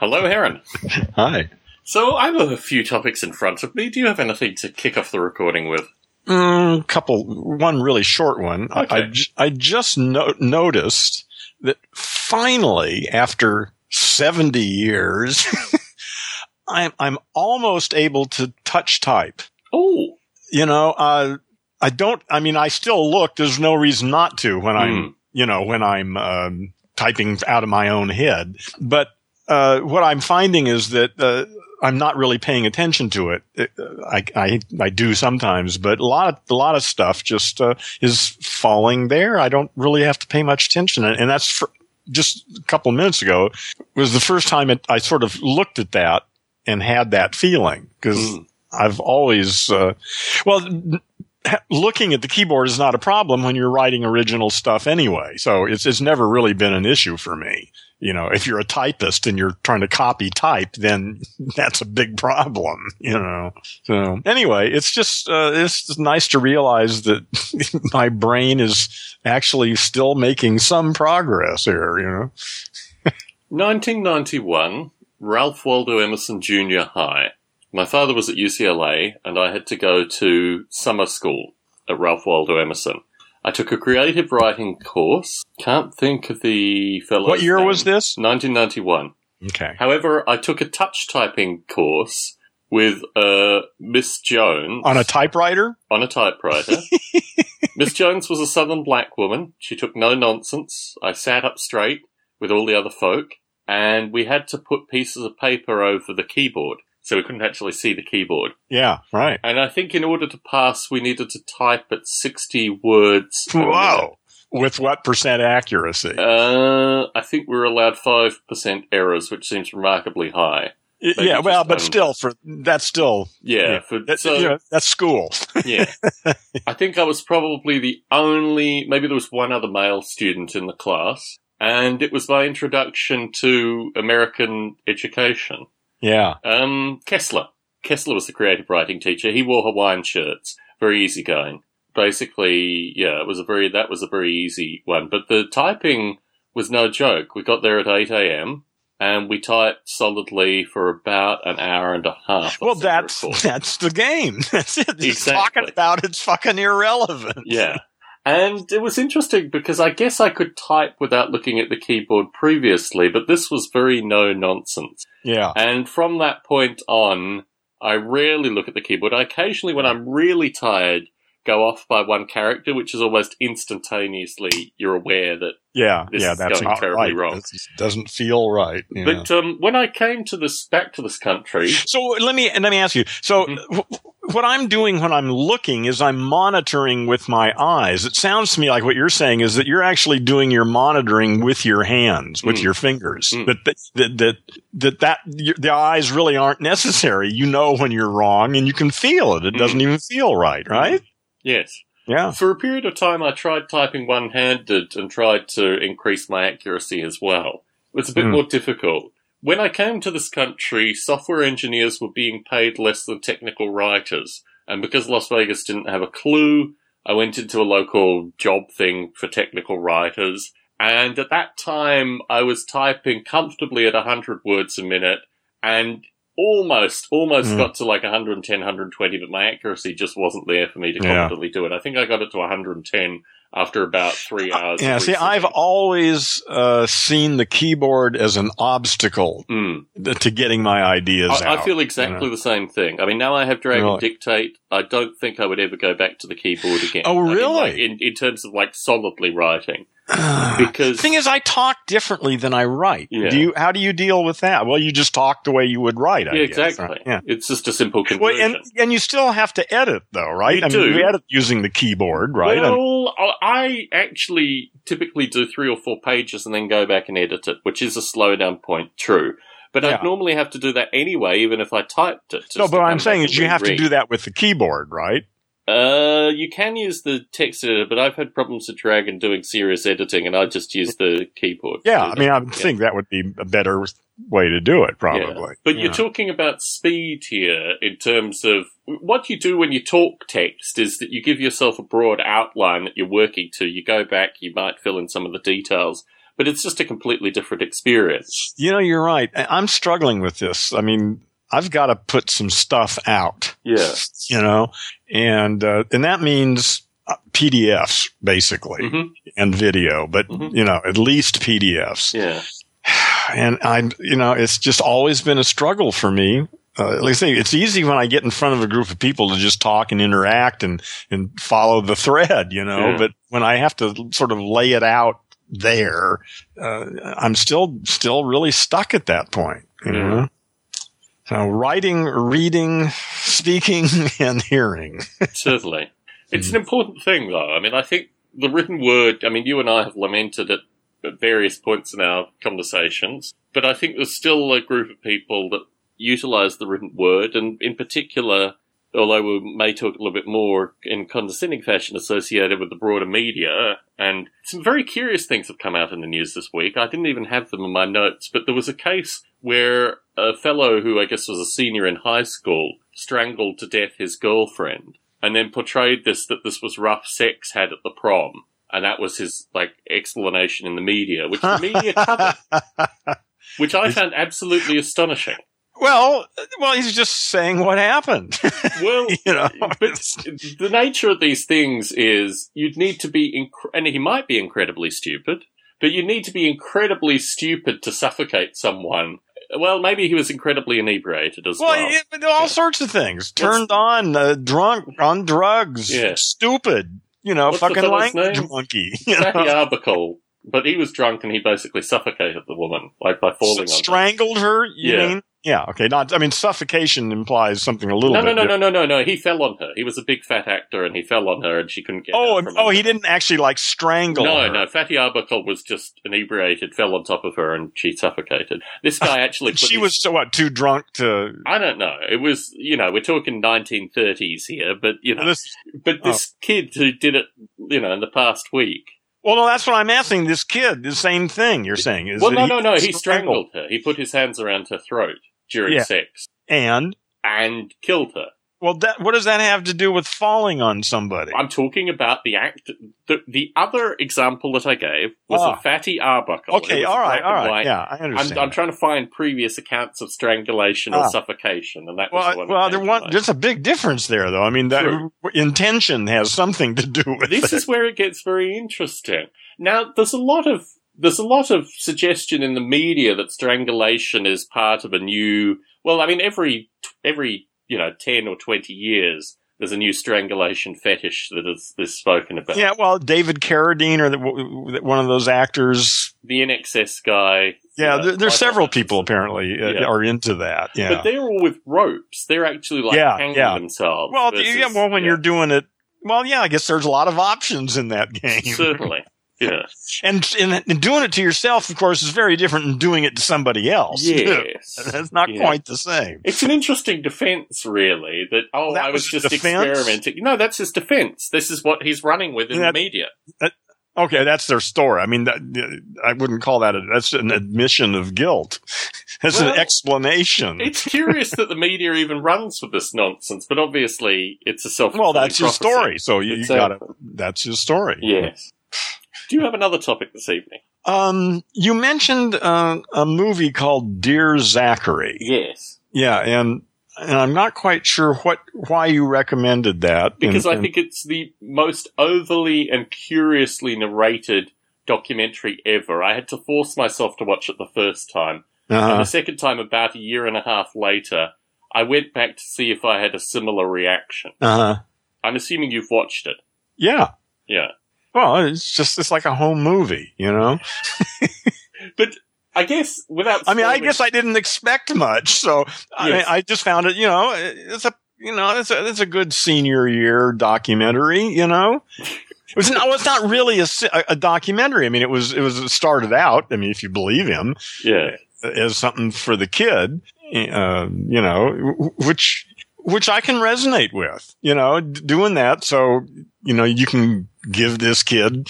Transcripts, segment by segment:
Hello, Heron. Hi. So I have a few topics in front of me. Do you have anything to kick off the recording with? Mm, couple, one really short one. I, Okay. I, ju- I just no- noticed that finally, after 70 years, I'm, I'm almost able to touch type. Oh, You know, uh, I don't, I mean, I still look. There's no reason not to when Hmm. I'm, you know, when I'm, um, typing out of my own head. But, uh, what I'm finding is that, uh, I'm not really paying attention to it. It- I, I, I do sometimes, but a lot of, a lot of stuff just, uh, is falling there. I don't really have to pay much attention. And that's for, just a couple minutes ago was the first time it, I sort of looked at that and had that feeling because Hmm. I've always, uh, well, looking at the keyboard is not a problem when you're writing original stuff anyway. So it's, it's never really been an issue for me. You know, if you're a typist and you're trying to copy type, then that's a big problem, you know. So anyway, it's just, uh, it's just nice to realize that my brain is actually still making some progress here, you know. 1991, Ralph Waldo Emerson Junior High. My father was at UCLA, and I had to go to summer school at Ralph Waldo Emerson. I took a creative writing course. Can't think of the fellow. What year was this? 1991. Okay. However, I took a touch typing course with uh, Miss Jones On a typewriter? on a typewriter. Miss Jones was a southern black woman. She took no nonsense. I sat up straight with all the other folk, and we had to put pieces of paper over the keyboard, so we couldn't actually see the keyboard. Yeah, right. And I think in order to pass, we needed to type at 60 words. Wow. With what percent accuracy? Uh, I think we were allowed 5% errors, which seems remarkably high. Maybe yeah, well, but under. still, for that's still Yeah, Yeah. for, that, so, you know, that's school. yeah. I think I was probably the only, maybe there was one other male student in the class, and it was my introduction to American education. Yeah, Um, Kessler. Kessler was the creative writing teacher. He wore Hawaiian shirts. Very easygoing. Basically, yeah, it was a very, that was a very easy one. But the typing was no joke. We got there at 8 a.m. and we typed solidly for about an hour and a half. Well, that's that's the game. That's it. Exactly. talking about it's fucking irrelevant. Yeah. And it was interesting because I guess I could type without looking at the keyboard previously, but this was very no nonsense. Yeah, And from that point on, I rarely look at the keyboard. I occasionally, when I'm really tired, go off by one character, which is almost instantaneously you're aware that. yeah, yeah. That's going terribly right. wrong. This doesn't feel right. know. But um, when I came to this back to this country, So let me let me ask you. So Mhm. What I'm doing when I'm looking is I'm monitoring with my eyes. It sounds to me like what you're saying is that you're actually doing your monitoring with your hands, with Mm. your fingers. Mm. But that that that that, that your, the eyes really aren't necessary. You know when you're wrong, and you can feel it. It doesn't even feel right, right? yes, Yeah. for a period of time, I tried typing one-handed and tried to increase my accuracy as well. It was a bit Hmm. more difficult. When I came to this country, software engineers were being paid less than technical writers. And because Las Vegas didn't have a clue, I went into a local job thing for technical writers. And at that time, I was typing comfortably at 100 words a minute and almost, almost Hmm. got to like 110, 120, but my accuracy just wasn't there for me to Yeah. confidently do it. I think I got it to 110 after about three hours. Yeah. See, I've always uh, seen the keyboard as an obstacle Mm. to getting my ideas I, I feel exactly the same thing. I mean, now I have drag Really? and dictate. I don't think I would ever go back to the keyboard again. Oh, I mean, really? like, in, in terms of like solidly writing, because The thing is, I talk differently than I write. Yeah. Do you? How do you deal with that? Well, you just talk the way you would write. I yeah, guess, exactly. right? Yeah. It's just a simple Well, conversion. and and you still have to edit though, right? You I mean, do. you edit using the keyboard, right? Well, I I actually typically do three or four pages and then go back and edit it, which is a slowdown point, true. But Yeah. I'd normally have to do that anyway, even if I typed it. no, but what I'm saying is you have to do that with the keyboard, right? Uh, you can use the text editor, but I've had problems with Dragon doing serious editing, and I just use the keyboard. Yeah, I mean. I Yeah. think that would be a better way to do it, probably. Yeah. But you you're talking about speed here in terms of what you do when you talk text is that you give yourself a broad outline that you're working to. You go back, you might fill in some of the details. but it's just a completely different experience. You know, you're right. I'm struggling with this. I mean, I've got to put some stuff out. Yeah. You know, and uh, and that means uh, PDFs basically hmm and video, but Mhm. you know, at least PDFs. Yeah. And I'm, you know, it's just always been a struggle for me. Uh, I say, it's easy when I get in front of a group of people to just talk and interact and, and follow the thread, you know, Yeah. but when I have to sort of lay it out there, uh, I'm still, still really stuck at that point, you Yeah. know? So writing, reading, speaking, and hearing. Certainly. It's an hmm. important thing, though. I mean, I think the written word, I mean, you and I have lamented it at various points in our conversations, but I think there's still a group of people that utilize the written word, and in particular, although we may talk a little bit more in condescending fashion associated with the broader media, and some very curious things have come out in the news this week. I didn't even have them in my notes, but there was a case where a fellow who I guess was a senior in high school strangled to death his girlfriend and then portrayed this that this was rough sex had at the prom. And that was his like explanation in the media, which the media covered, which I found absolutely astonishing. Well, well, he's just saying what happened. Well, you know, but the nature of these things is you'd need to be, inc- and he might be incredibly stupid, but you need to be incredibly stupid to suffocate someone. Well, maybe he was incredibly inebriated as well. Well, yeah, all Yeah. sorts of things. Turned on, uh, drunk, on drugs, Yeah. stupid. You know, What's fucking language name? monkey. You know? Arbuckle, but he was drunk and he basically suffocated the woman, like by falling on her. Strangled her. You Yeah. mean? Yeah. Okay. Not. I mean, suffocation implies something a little No, bit. no, no, different. no, no, no, no. He fell on her. He was a big fat actor, and he fell on her, and she couldn't get. Oh, from oh, under he didn't actually like strangle No, her. no. Fatty Arbuckle was just inebriated, fell on top of her, and she suffocated. This guy actually. Put She his- was so what? Too drunk to. I don't know. It was, you know, we're talking 1930s here, but you know, This, but oh. this kid who did it, you know, in the past week. Well, no, that's what I'm asking. This kid, the same thing you're saying. Is Well, no, no, no. He strangled strangled her. He put his hands around her throat during Yeah. sex and and killed her. Well, that what does that have to do with falling on somebody? I'm talking about the act. The, the other example that I gave was Ah. a fatty Arbuckle. Okay, all right, all right. Yeah, I I'm, understand. I'm trying to find previous accounts of strangulation or Ah. suffocation, and that the Well, one. well, there one, there's a big difference there, though. I mean, that True. intention has something to do with this it. is where it gets very interesting. Now, there's a lot of there's a lot of suggestion in the media that strangulation is part of a new. Well, I mean, every every you know ten or twenty years, there's a new strangulation fetish that is, is spoken about. yeah, well, David Carradine or the, one of those actors. The INXS guy. Yeah, you know, there, there's several people apparently uh, Yeah. are into that. Yeah. But they're all with ropes. They're actually like Yeah, hanging yeah. themselves. well, versus- yeah, well, when you're doing it, well, yeah, I guess there's a lot of options in that game. certainly, yeah, And, and and doing it to yourself, of course, is very different than doing it to somebody else. yes, That's not Yeah. quite the same. It's an interesting defense, really. That oh, That I was, was just defense? experimenting. No, that's his defense. This is what he's running with in That- the media. Okay, that's their story. I mean, that, I wouldn't call that a, that's an admission of guilt. That's Well, an explanation. It's curious that the media even runs with this nonsense, but obviously it's a self. Well, that's your story. So you, you gotta, that's your story. Yes. Do you have another topic this evening? Um, you mentioned, uh, a movie called Dear Zachary. Yes, Yeah. And, and I'm not quite sure what, why you recommended that. because And- I think it's the most overly and curiously narrated documentary ever. I had to force myself to watch it the first time. And uh, the second time, about a year and a half later, I went back to see if I had a similar reaction. Uh-huh. I'm assuming you've watched it. yeah. Yeah. Well, it's just, it's like a home movie, you know? But I guess without. I mean, I guess I didn't expect much, so I, Yes. I just found it. You know, it's a you know it's a it's a good senior year documentary. You know, it was no, it's not really a, a a documentary. I mean, it was it was it started out. I mean, if you believe him, Yeah. as something for the kid. Uh, you know, which which I can resonate with. You know, doing that so you know you can give this kid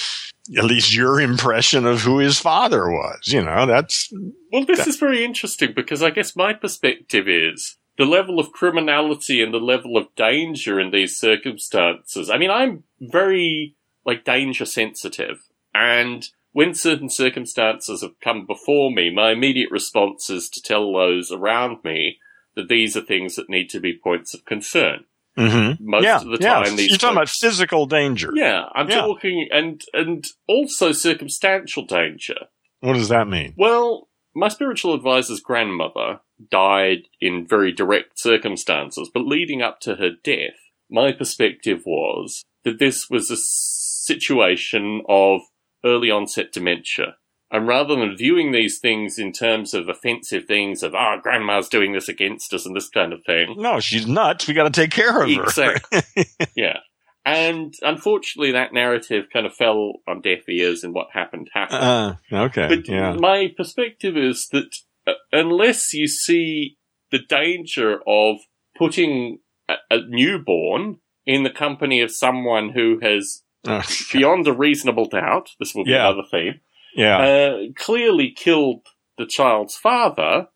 at least your impression of who his father was. You know, that's Well, this is very interesting because I guess my perspective is the level of criminality and the level of danger in these circumstances. I mean, I'm very like danger sensitive, and when certain circumstances have come before me, my immediate response is to tell those around me that these are things that need to be points of concern. Mm-hmm. Most yeah, of the yeah. time, these You're talking about physical danger. yeah, I'm Yeah. talking and and also circumstantial danger. What does that mean? Well, my spiritual advisor's grandmother died in very direct circumstances, but leading up to her death, my perspective was that this was a situation of early onset dementia. And rather than viewing these things in terms of offensive things of, ah, grandma's doing this against us and this kind of thing, No, she's nuts. We got to take care of her. Exactly. yeah. And unfortunately, that narrative kind of fell on deaf ears, and what happened happened. Uh, okay. but yeah. my perspective is that uh, unless you see the danger of putting a, a newborn in the company of someone who has, Uh, beyond a reasonable doubt, this will be Yeah. another theme, yeah. uh, clearly killed the child's father.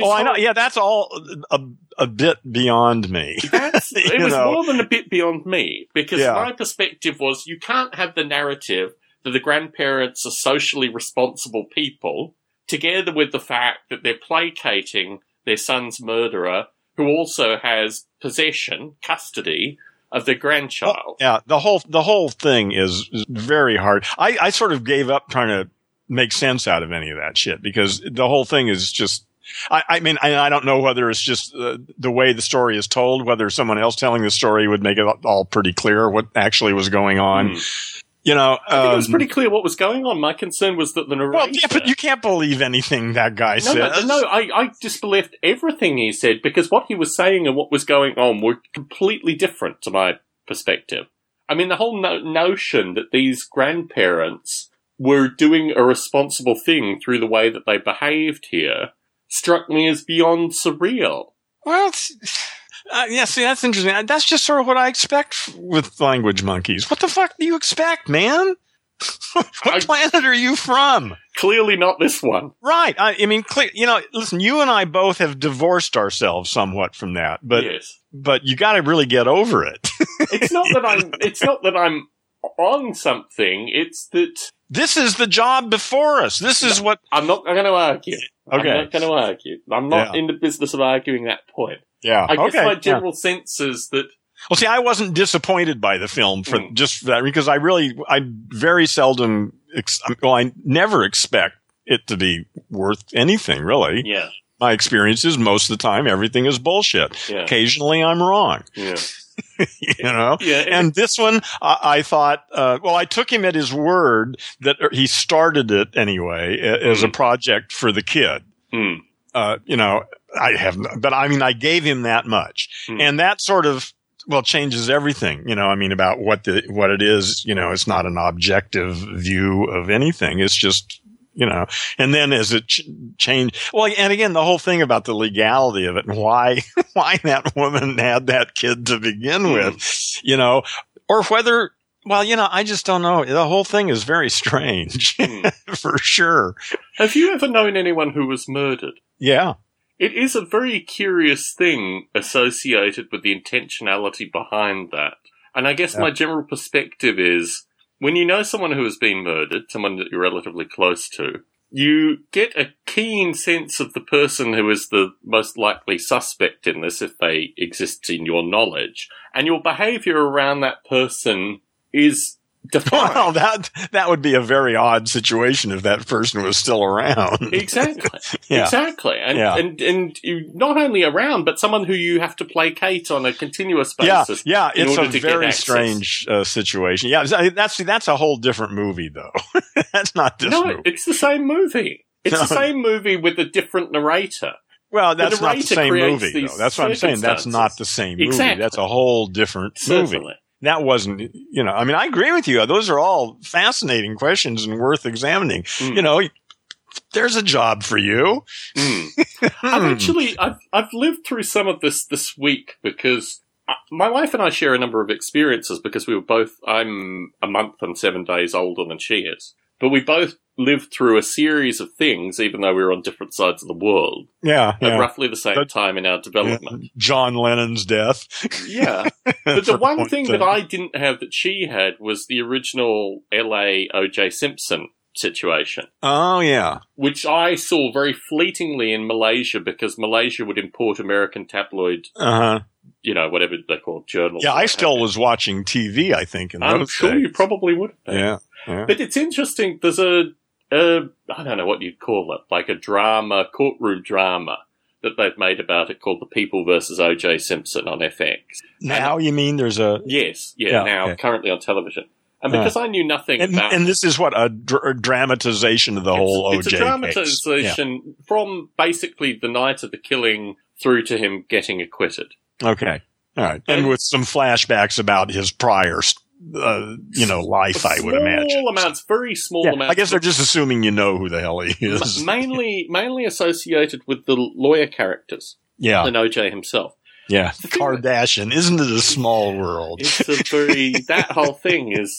oh, I know. Yeah, that's all a, a bit beyond me. It was know. more than a bit beyond me because Yeah. my perspective was you can't have the narrative that the grandparents are socially responsible people together with the fact that they're placating their son's murderer who also has possession, custody of the grandchild. Yeah, the whole the whole thing is, is very hard. I, I sort of gave up trying to make sense out of any of that shit because the whole thing is just. I, I mean, I, I don't know whether it's just uh, the way the story is told, whether someone else telling the story would make it all pretty clear what actually was going on. Hmm. You know, I think it was um, pretty clear what was going on. My concern was that the narrator. well, yeah, but you can't believe anything that guy No, no, no, I, I disbelieved everything he said because what he was saying and what was going on were completely different to my perspective. I mean, the whole no- notion that these grandparents were doing a responsible thing through the way that they behaved here struck me as beyond surreal. Well, uh, yeah, see, that's interesting. That's just sort of what I expect f- with language monkeys. What the fuck do you expect, man? what I- planet are you from? Clearly not this one. Right. I, I mean, you know, listen, you and I both have divorced ourselves somewhat from that, but, yes. but you got to really get over it. It's not that I'm, it's not that I'm on something. It's that this is the job before us. This is what, I'm not going to argue. Okay. I'm not going to argue. I'm not Yeah. in the business of arguing that point. yeah. I guess okay. my yeah. general sense is that Well, see, I wasn't disappointed by the film for Mm. just for that because I really, I very seldom, ex- well, I never expect it to be worth anything, really. yeah, My experience is most of the time everything is bullshit. yeah, Occasionally I'm wrong, yeah, you know? yeah. And this one, I, I thought, uh, well, I took him at his word that he started it anyway a- as a Mm. project for the kid. Hmm. Uh, you know, I have, but I mean, I gave him that much, Hmm. and that sort of well changes everything. You know, I mean, about what the what it is. You know, it's not an objective view of anything. It's just you know, and then as it ch- changed, well, and again, the whole thing about the legality of it and why why that woman had that kid to begin Hmm. with, you know, or whether. Well, you know, I just don't know. The whole thing is very strange, Hmm. for sure. Have you ever known anyone who was murdered? Yeah. It is a very curious thing associated with the intentionality behind that. And I guess Yeah. my general perspective is when you know someone who has been murdered, someone that you're relatively close to, you get a keen sense of the person who is the most likely suspect in this if they exist in your knowledge. And your behavior around that person is defined. Well, that that would be a very odd situation if that person was still around. Exactly. Yeah. Exactly. And, Yeah. and, and you not only around, but someone who you have to placate on a continuous basis. yeah, in it's order a to very strange uh, situation. Yeah, that's that's a whole different movie, though. that's not this no, movie. it's the same movie. It's the same movie with a different narrator. Well, that's not the same movie, though. That's what I'm saying. That's not the same movie. Exactly. That's a whole different movie. Certainly. That wasn't, you know, I mean, I agree with you. Those are all fascinating questions and worth examining. Mm. You know, there's a job for you. Mm. I've actually I've I've lived through some of this this week because uh, my wife and I share a number of experiences because we were both I'm a month and seven days older than she is, but we both lived through a series of things even though we were on different sides of the world yeah, at yeah. roughly the same That- time in our development. John Lennon's death. Yeah, but the one thing that I didn't have that she had was the original L.A. O.J. Simpson situation, Oh yeah. which I saw very fleetingly in Malaysia because Malaysia would import American tabloid, Uh huh. you know, whatever they call called, journals. Yeah, I still was watching TV. I think in I'm sure days. you probably would. have. Yeah. Yeah. But it's interesting. There's a, a, I don't know what you'd call it, like a drama, courtroom drama that they've made about it called The People versus O.J. Simpson on FX. Now you mean there's a Yes, yeah, Yeah, now okay. currently on television. And Uh. because I knew nothing and, about and this is what a, dr- a dramatization of the whole it's, OJ it's a dramatization from basically the night of the killing through to him getting acquitted. Okay. All right. And And- with some flashbacks about his prior, uh, you know, life, I would imagine. small amounts, very small Yeah, amounts. I guess they're just assuming you know who the hell he is. mainly mainly associated with the lawyer characters yeah. and OJ himself. Yeah. The Kardashian. Isn't it a small world? It's a very that whole thing is.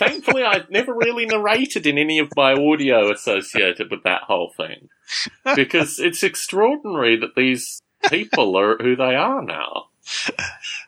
Thankfully, I've never really narrated in any of my audio associated with that whole thing because it's extraordinary that these people are who they are now.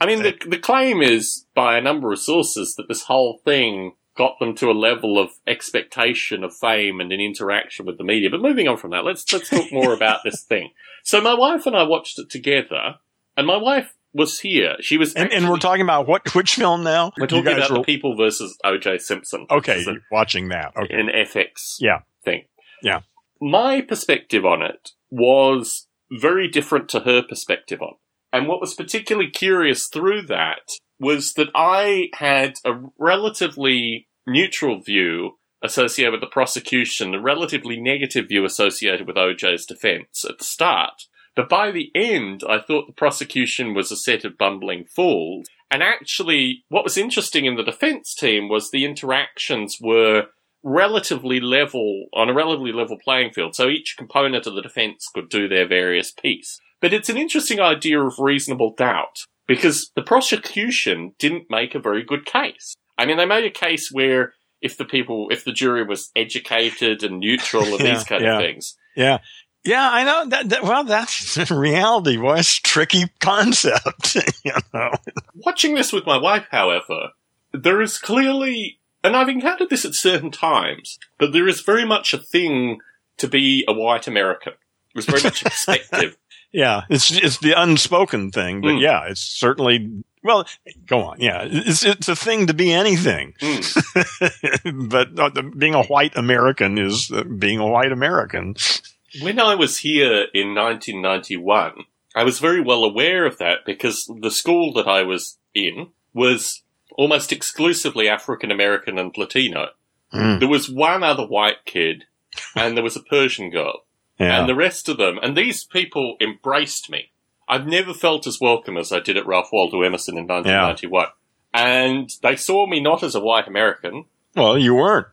I mean, the the claim is by a number of sources that this whole thing got them to a level of expectation of fame and an interaction with the media. But moving on from that, let's let's talk more about this thing. So my wife and I watched it together, and my wife was here. She was And, and we're talking about what, which film now? we're talking about were- the people versus O.J. Simpson. Okay. This watching that. Okay. an FX Yeah. thing. Yeah. My perspective on it was very different to her perspective on. And what was particularly curious through that was that I had a relatively neutral view associated with the prosecution, a relatively negative view associated with OJ's defense at the start. But by the end, I thought the prosecution was a set of bumbling fools. And actually, what was interesting in the defense team was the interactions were relatively level, on a relatively level playing field. So each component of the defense could do their various piece. But it's an interesting idea of reasonable doubt because the prosecution didn't make a very good case. I mean, they made a case where if the people, if the jury was educated and neutral and Yeah, these kind yeah. of things, Yeah. Yeah, I know that, that well, that's reality was tricky concept, you know. Watching this with my wife, however, there is clearly, and I've encountered this at certain times, but there is very much a thing to be a white American. It was very much expected. Yeah, it's it's the unspoken thing, but Mm. yeah, it's certainly well. Go on, yeah, it's it's a thing to be anything, Mm. but uh, the- being a white American is uh, being a white American. When I was here in 1991, I was very well aware of that because the school that I was in was almost exclusively African American and Latino. Mm, There was one other white kid, and there was a Persian girl. Yeah, And the rest of them, and these people embraced me. I've never felt as welcome as I did at Ralph Waldo Emerson in 1991. And they saw me not as a white American, well, you weren't.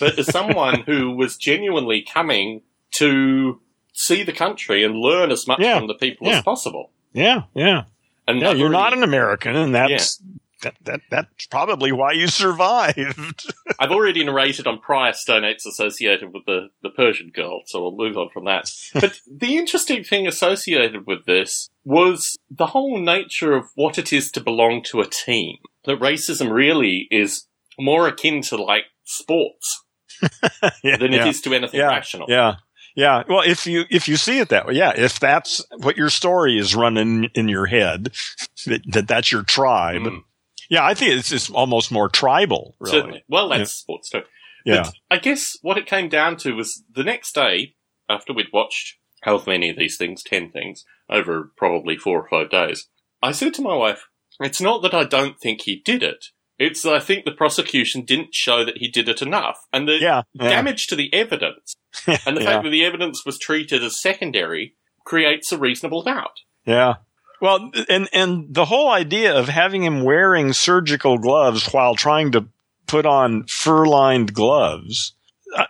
but as someone who was genuinely coming to see the country and learn as much Yeah. from the people Yeah. as possible. Yeah, yeah, And yeah. You're not an American, and that's that that that's probably why you survived. I've already narrated on prior Stone Apes associated with the, the Persian girl, so we'll move on from that. but the interesting thing associated with this was the whole nature of what it is to belong to a team. That racism really is more akin to like sports yeah, than yeah. it is to anything Yeah, rational. Yeah. Yeah. Well, if you, if you see it that way, yeah, if that's what your story is running in your head, that, that that's your tribe. Mm, Yeah. I think it's just almost more tribal, really. Well, that's sports too. Yeah. But I guess what it came down to was the next day, after we'd watched however many of these things, 10 things, over probably four or five days, I said to my wife, it's not that I don't think he did it. It's that I think the prosecution didn't show that he did it enough. And the Yeah. Yeah. damage to the evidence and the Yeah. fact that the evidence was treated as secondary creates a reasonable doubt. Yeah. Well, and, and the whole idea of having him wearing surgical gloves while trying to put on fur lined gloves,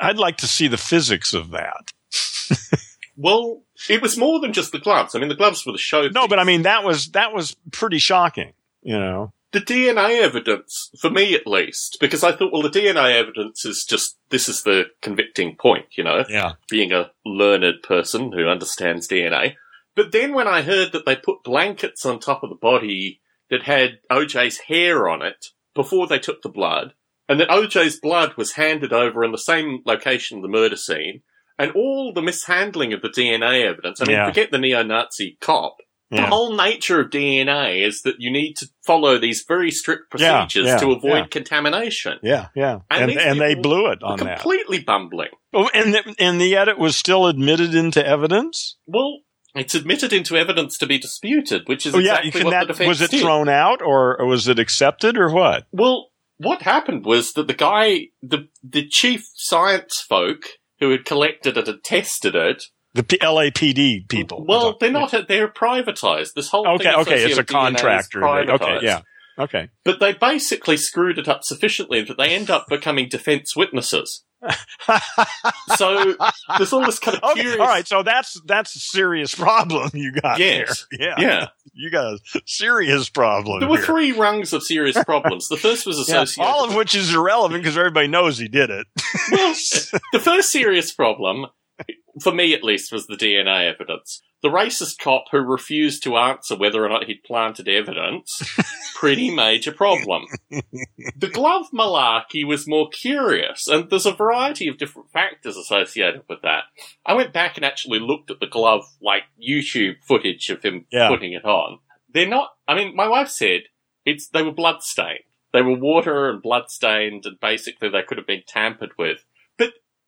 I'd like to see the physics of that. Well, it was more than just the gloves. I mean, the gloves were the show. No, but I mean, that was, that was pretty shocking, you know? the DNA evidence, for me at least, because I thought, well, the DNA evidence is just, this is the convicting point, you know, Yeah. being a learned person who understands DNA. But then when I heard that they put blankets on top of the body that had OJ's hair on it before they took the blood, and that OJ's blood was handed over in the same location of the murder scene, and all the mishandling of the DNA evidence. I mean, Yeah. forget the neo-Nazi cop. The whole nature of DNA is that you need to follow these very strict procedures yeah, to avoid yeah. contamination. Yeah, yeah. And And and, they blew it on that. Completely bumbling. Oh, and the, and the edit was still admitted into evidence. Well, it's admitted into evidence to be disputed, which is Oh yeah, exactly can what that the defense was it did. thrown out or, was it accepted or what? Well, what happened was that the guy, the the chief science folk who had collected it and tested it. The P- LAPD people. Well, they're not. They're privatized. This whole Okay, thing okay, it's a contractor. Okay, yeah. Okay. But they basically screwed it up sufficiently that they end up becoming defense witnesses. So there's all this kind of Okay, curious. all right. So that's that's a serious problem you got Yes. there. Yeah, Yeah. you got a serious problem. There were here. three rungs of serious problems. The first was Yeah, associated. all of which is irrelevant because everybody knows he did it. Well, the first serious problem, for me at least, was the DNA evidence. The racist cop who refused to answer whether or not he'd planted evidence, pretty major problem. The glove malarkey was more curious, and there's a variety of different factors associated with that. I went back and actually looked at the glove, like YouTube footage of him Yeah. putting it on. They're not, I mean, my wife said it's, they were bloodstained. They were water and bloodstained, and basically they could have been tampered with.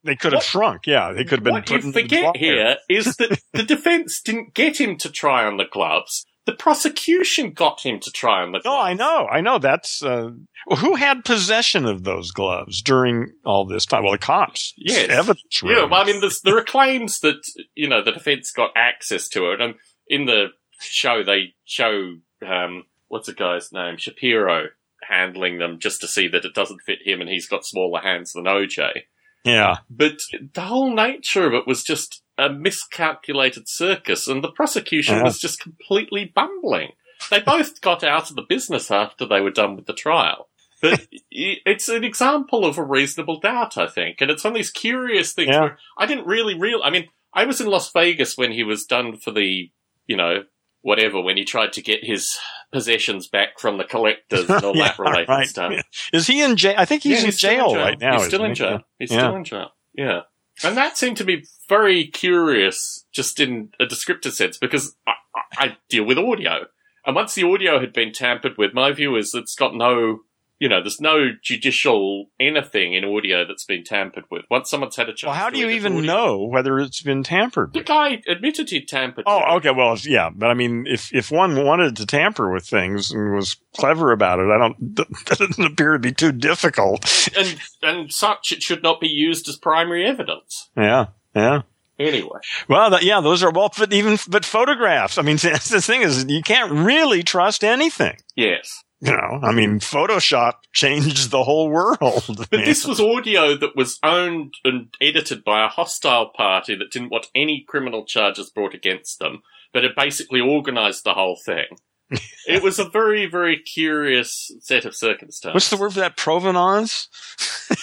They could have What- shrunk. Yeah, they could have been What put you forget here is that the defense didn't get him to try on the gloves. The prosecution got him to try on the gloves. No, I know, I know. That's uh, well, who had possession of those gloves during all this time. Well, the cops. Yes. evidence. Yeah, well, I mean, there's, there are claims that, you know, the defense got access to it. And in the show, they show, um, what's the guy's name? Shapiro handling them just to see that it doesn't fit him and he's got smaller hands than OJ. Yeah, But the whole nature of it was just a miscalculated circus, and the prosecution Yeah. was just completely bumbling. They both got out of the business after they were done with the trial. But it's an example of a reasonable doubt, I think, and it's one of these curious things Yeah. where I didn't really real. I mean, I was in Las Vegas when he was done for the, you know, whatever, when he tried to get his possessions back from the collectors and all Yeah, that related right. stuff. Is he in jail? I think he's Yeah, in still jail right now. He's still in he? jail. He's Yeah. still in jail. Yeah. And that seemed to be very curious, just in a descriptive sense, because I, I, I deal with audio. And once the audio had been tampered with, my view is it's got no, you know, there's no judicial anything in audio that's been tampered with. Once someone's had a chance Well, how do you even audio- know whether it's been tampered The with? guy admitted he'd tampered Oh, it. okay. Well, yeah, but I mean, if if one wanted to tamper with things and was clever about it, I don't. That doesn't appear to be too difficult. And, and such, it should not be used as primary evidence. Yeah, yeah. Anyway. Well, that, yeah, those are well, but even but photographs. I mean, that's the thing is, you can't really trust anything. Yes. You know, I mean, Photoshop changed the whole world. But this was audio that was owned and edited by a hostile party that didn't want any criminal charges brought against them, but it basically organized the whole thing. it was a very, very curious set of circumstances. What's the word for that? Provenance.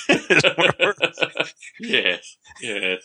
yes, yes.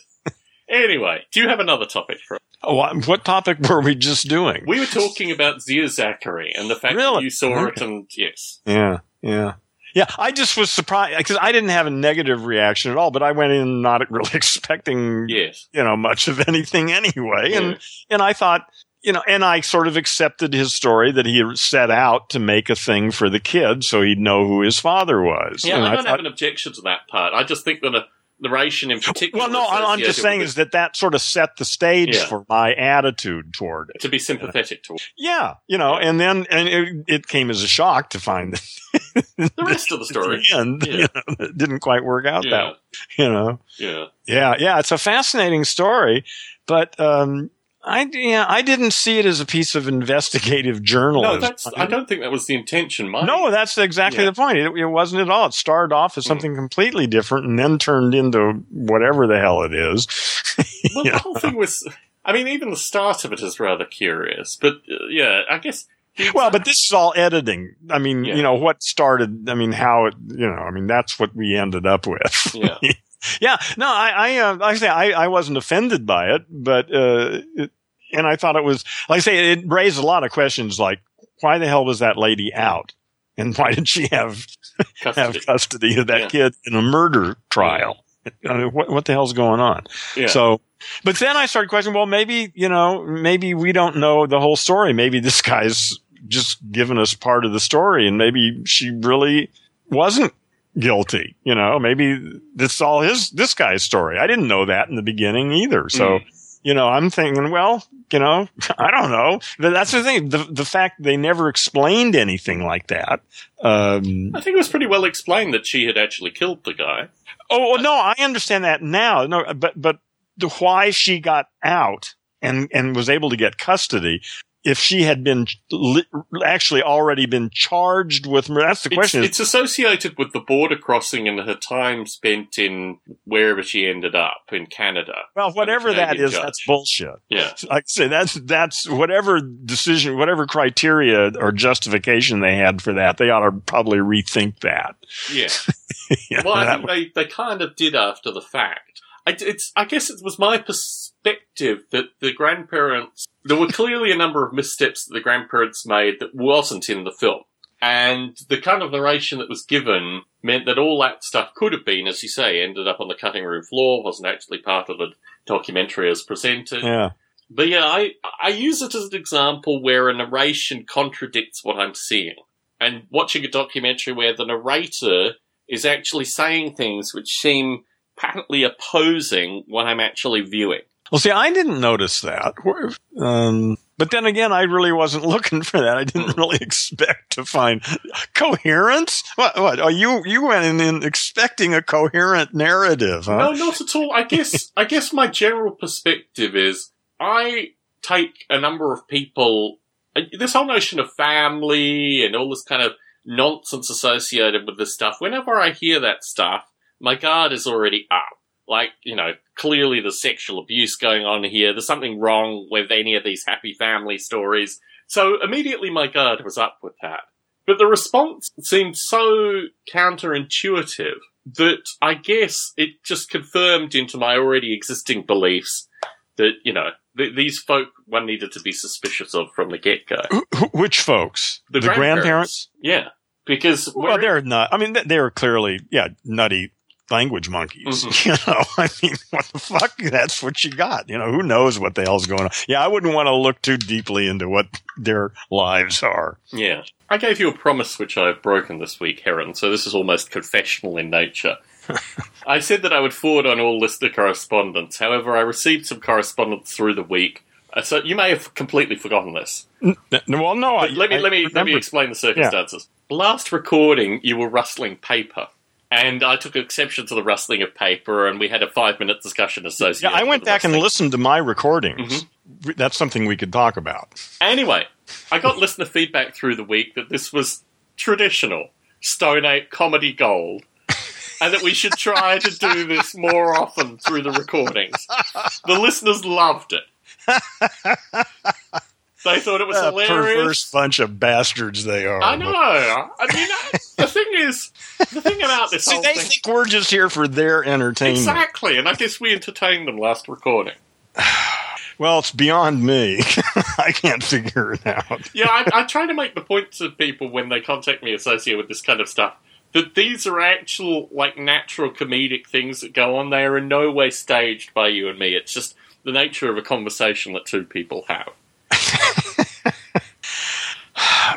Anyway, do you have another topic for us? Oh, what, what topic were we just doing? We were talking about Dear Zachary and the fact that you saw it and yes. Yeah, yeah. Yeah, I just was surprised because I didn't have a negative reaction at all, but I went in not really expecting, Yes. you know, much of anything anyway. Yeah. And, and I thought, you know, and I sort of accepted his story that he set out to make a thing for the kid so he'd know who his father was. Yeah, And I don't thought- have an objection to that part. I just think that a narration in particular. well, no, I'm just saying is that that sort of set the stage Yeah. for my attitude toward it. to be sympathetic to Yeah, you know, and then and it, it came as a shock to find that the rest of the story. the end, Yeah. you know, it didn't quite work out Yeah, that, you know. yeah. Yeah, yeah, it's a fascinating story, but um, I yeah, I didn't see it as a piece of investigative journalism. No, that's. I don't think that was the intention. My, No, that's exactly Yeah. the point. It, it wasn't at all. It started off as Mm. something completely different and then turned into whatever the hell it is. Well, the whole thing was. I mean, even the start of it is rather curious. But uh, yeah, I guess. Well, but this is all editing. I mean, Yeah. you know, what started, I mean, how it, you know, I mean, that's what we ended up with. Yeah. yeah. No, I, I, uh, like I say, I, I wasn't offended by it, but, uh, it, and I thought it was, like I say, it raised a lot of questions like, why the hell was that lady out? And why did she have Custody. have custody of that Yeah. kid in a murder trial? I mean, what what the hell's going on? yeah. So, but then I started questioning. Well, maybe you know, maybe we don't know the whole story. Maybe this guy's just given us part of the story, and maybe she really wasn't guilty. You know, maybe this is all his this guy's story. I didn't know that in the beginning either. So, you know, I'm thinking, well, you know, I don't know. But That's the thing. The the fact they never explained anything like that. Um, I think it was pretty well explained that she had actually killed the guy. Oh no, I understand that now. No, but but the why she got out and and was able to get custody. If she had been li- actually already been charged with murder, that's the It's, question. it's associated with the border crossing and her time spent in wherever she ended up in Canada. well, whatever that is, judge. that's bullshit. Yeah. Like I say, that's that's whatever decision, whatever criteria or justification they had for that, they ought to probably rethink that. Yeah. Know, Well, I think they, they kind of did after the fact. I, it's, I guess it was my perspective that the grandparents, there were clearly a number of missteps that the grandparents made that wasn't in the film. And the kind of narration that was given meant that all that stuff could have been, as you say, ended up on the cutting room floor, wasn't actually part of the documentary as presented. yeah. But yeah, I, I use it as an example where a narration contradicts what I'm seeing. And watching a documentary where the narrator is actually saying things which seem patently opposing what I'm actually viewing. Well, see, I didn't notice that. Um, but then again, I really wasn't looking for that. I didn't really expect to find coherence. What? What? Oh, you you went in, in expecting a coherent narrative, huh? No, not at all. I guess I guess my general perspective is I take a number of people uh, this whole notion of family and all this kind of nonsense associated with this stuff. Whenever I hear that stuff, my guard is already up. Like, you know, clearly there's sexual abuse going on here. There's something wrong with any of these happy family stories. So immediately my guard was up with that. But the response seemed so counterintuitive that I guess it just confirmed into my already existing beliefs that, you know, th- these folk one needed to be suspicious of from the get go. Wh- wh- Which folks? The, grandparents? Yeah. Because Well, they're not. I mean, they- they're clearly, yeah, nutty language monkeys. Mhm. You know, I mean, what the fuck? That's what you got. You know, who knows what the hell's going on? Yeah, I wouldn't want to look too deeply into what their lives are. Yeah. I gave you a promise which I've broken this week, Heron, so this is almost confessional in nature. I said that I would forward on all listener correspondence. However, I received some correspondence through the week. Uh, so you may have completely forgotten this. N- well, no, I, let me I let me let me explain the circumstances. Last recording, you were rustling paper, and I took exception to the rustling of paper, and we had a five minute discussion associated. Yeah. I went back and listened to my recordings. Mm-hmm. That's something we could talk about. Anyway, I got listener feedback through the week that this was traditional Stone Ape comedy gold. And that we should try to do this more often through the recordings. The listeners loved it. They thought it was A hilarious. perverse bunch of bastards they are. I know. I mean, I- the thing is, the thing about this See, whole they thing, think we're just here for their entertainment. exactly, and I guess we entertained them last recording. Well, it's beyond me. I can't figure it out. Yeah, I, I try to make the point to people when they contact me associated with this kind of stuff that these are actual, like, natural comedic things that go on. They are in no way staged by you and me. It's just the nature of a conversation that two people have.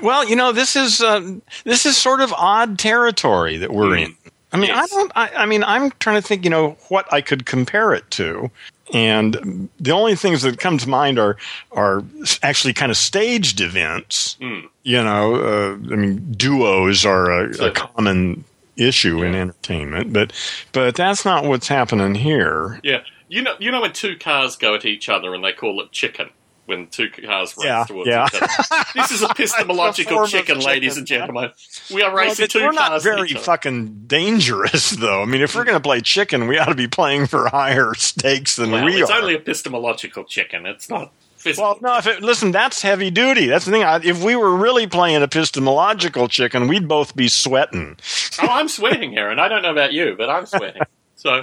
Well, you know, this is uh, this is sort of odd territory that we're in. I mean, Yes. I don't. I, I mean, I'm trying to think. You know, what I could compare it to, and the only things that come to mind are are actually kind of staged events. Mm. You know, uh, I mean, duos are a, a common issue in entertainment, but but that's not what's happening here. Yeah, you know, you know when two cars go at each other and they call it chicken. When two cars race Yeah, towards yeah. each other. This is form epistemological chicken, chicken. ladies and gentlemen. We are racing but 2 we're not cars. at very each other. fucking dangerous, though. I mean, if we're going to play chicken, we ought to be playing for higher stakes than Well, we it's are. only epistemological chicken. It's not physical. well, no, if it, listen, that's heavy duty. That's the thing. I, if we were really playing epistemological chicken, we'd both be sweating. Oh, I'm sweating, Aaron. I don't know about you, but I'm sweating. So,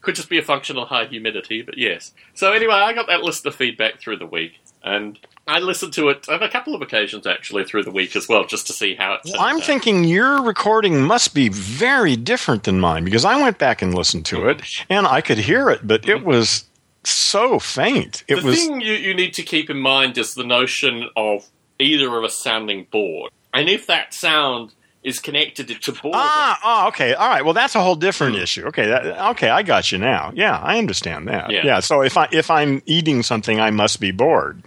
could just be a functional high humidity, but yes. So anyway, I got that list of feedback through the week. And I listened to it on a couple of occasions actually through the week as well, just to see how it. Well, I'm out. thinking your recording must be very different than mine because I went back and listened to mm-hmm. it and I could hear it, but mm-hmm. it was so faint. It the was. thing you, you need to keep in mind is the notion of either of us sounding bored, and if that sound is connected to boredom. Ah, oh, okay, all right. Well, that's a whole different mm. issue. Okay, that, okay, I got you now. Yeah, I understand that. Yeah. yeah. So if I if I'm eating something, I must be bored.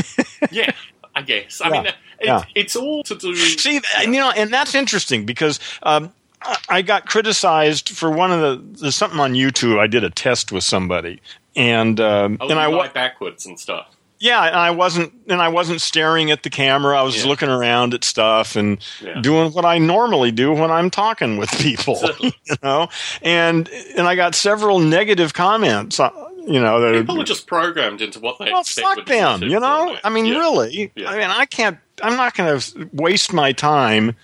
yeah, I guess. I yeah. mean, it, yeah. it's all to do. See, yeah. you know, and that's interesting because. Um, I got criticized for one of the there's something on YouTube. I did a test with somebody, and um, oh, and I went backwards and stuff. Yeah, and I wasn't and I wasn't staring at the camera. I was yeah. looking around at stuff and yeah. doing what I normally do when I'm talking with people, you know. And and I got several negative comments. Uh, you know, people are just programmed into what they well. Fuck them, you know. I mean, yeah. really. I mean, I can't. I'm not going to waste my time.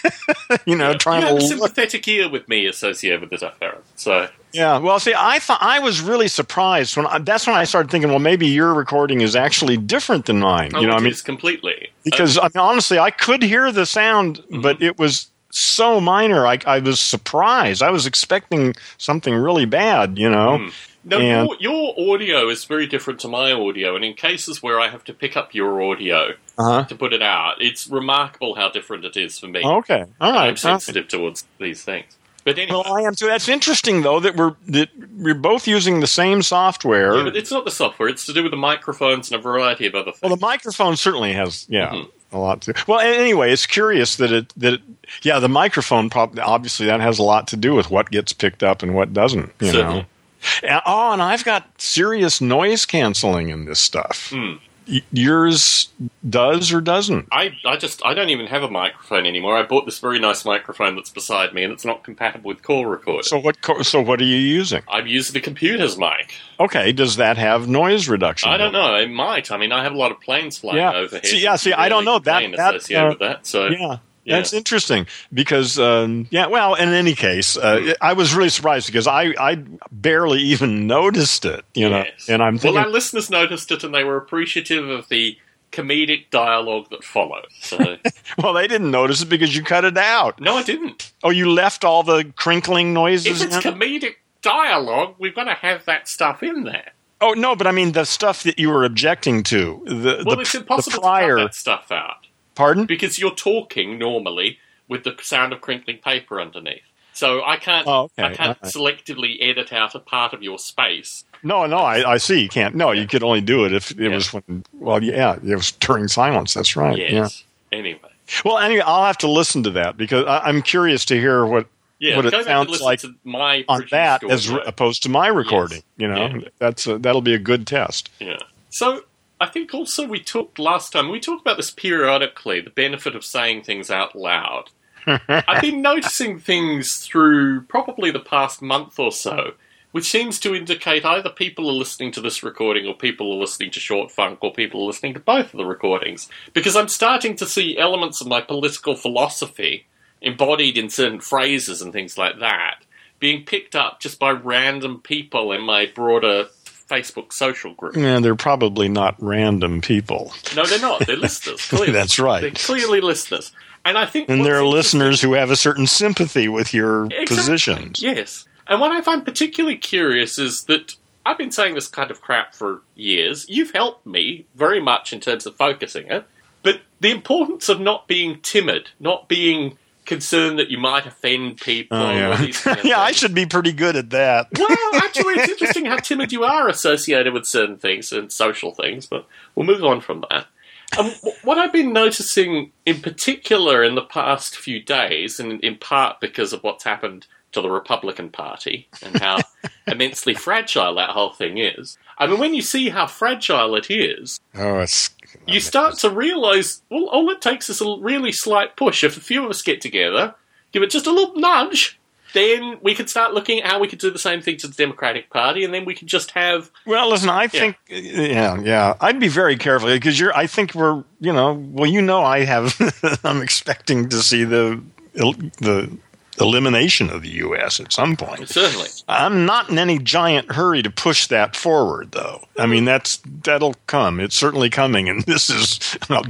you know, trying you have to a sympathetic look. ear with me associated with this affair. So yeah, well, see, I thought I was really surprised when I, that's when I started thinking, well, maybe your recording is actually different than mine. Oh, you know, I mean, it's completely because I mean, honestly, I could hear the sound, mm-hmm. but it was so minor. I, I was surprised. I was expecting something really bad. You know. Mm. No, and, your, your, audio is very different to my audio, and in cases where I have to pick up your audio uh-huh. to put it out, it's remarkable how different it is for me. Okay, all right. I'm sensitive okay. towards these things. But anyway. Well, I am too. That's interesting, though, that we're that we're both using the same software. Yeah, but it's not the software. It's to do with the microphones and a variety of other things. Well, the microphone certainly has, yeah, mm-hmm. a lot to. Well, anyway, it's curious that it that it, yeah, the microphone probably obviously that has a lot to do with what gets picked up and what doesn't. You certainly. know. And, oh, and I've got serious noise canceling in this stuff. Mm yours does or doesn't? I, I just I don't even have a microphone anymore. I bought this very nice microphone that's beside me, and it's not compatible with call recorder. So what? So what are you using? I'm using the computer's mic. Okay, does that have noise reduction? I don't know. It might. I mean, I have a lot of planes flying yeah. overhead. See, yeah, see, I don't know that. that associated uh, with that. So yeah. Yeah. That's interesting because, um, yeah, well, in any case, uh. I was really surprised because I, I barely even noticed it, you know, yes. and I'm thinking. Well, our listeners noticed it and they were appreciative of the comedic dialogue that followed. So. well, they didn't notice it because you cut it out. No, I didn't. Oh, you left all the crinkling noises If it's in? comedic dialogue, we've got to have that stuff in there. Oh, no, but I mean the stuff that you were objecting to. The, well, the, it's impossible prior... to cut that stuff out. Pardon? Because you're talking normally with the sound of crinkling paper underneath. So I can't, oh, okay. I can't right. selectively edit out a part of your space. No, no, I, I see. You can't. No, you could only do it if it yeah. was when. Well, yeah, it was during silence. That's right. Yes. Yeah. Anyway. Well, anyway, I'll have to listen to that because I, am curious to hear what yeah, what it sounds like my on that as re- opposed to my recording. Yes. You know, yeah. that's a, that'll be a good test. Yeah. So I think also we talked last time, we talked about this periodically, the benefit of saying things out loud. I've been noticing things through probably the past month or so, which seems to indicate either people are listening to this recording or people are listening to Short Funk or people are listening to both of the recordings. Because I'm starting to see elements of my political philosophy embodied in certain phrases and things like that being picked up just by random people in my broader Facebook social group. Yeah, they're probably not random people. No, they're not. They're listeners. Clearly. That's right. They're clearly listeners. And I think, and there are listeners who have a certain sympathy with your exactly. positions. Yes. And what I find particularly curious is that I've been saying this kind of crap for years. You've helped me very much in terms of focusing it. But the importance of not being timid, not being concerned that you might offend people. Oh, yeah, kind of yeah I should be pretty good at that. well, actually, it's interesting how timid you are associated with certain things and social things, but we'll move on from that. Um, what I've been noticing in particular in the past few days, and in part because of what's happened to the Republican Party and how immensely fragile that whole thing is. I mean, when you see how fragile it is, oh, it's you start to realize, well, all it takes is a really slight push. If a few of us get together, give it just a little nudge, then we could start looking at how we could do the same thing to the Democratic Party, and then we could just have. Well, listen, I think, yeah, yeah, I'd be very careful because you're. I think we're, you know, well, you know, I have. I'm expecting to see the the elimination of the U.S. at some point. Certainly. I'm not in any giant hurry to push that forward, though. I mean, that's that'll come. It's certainly coming, and this is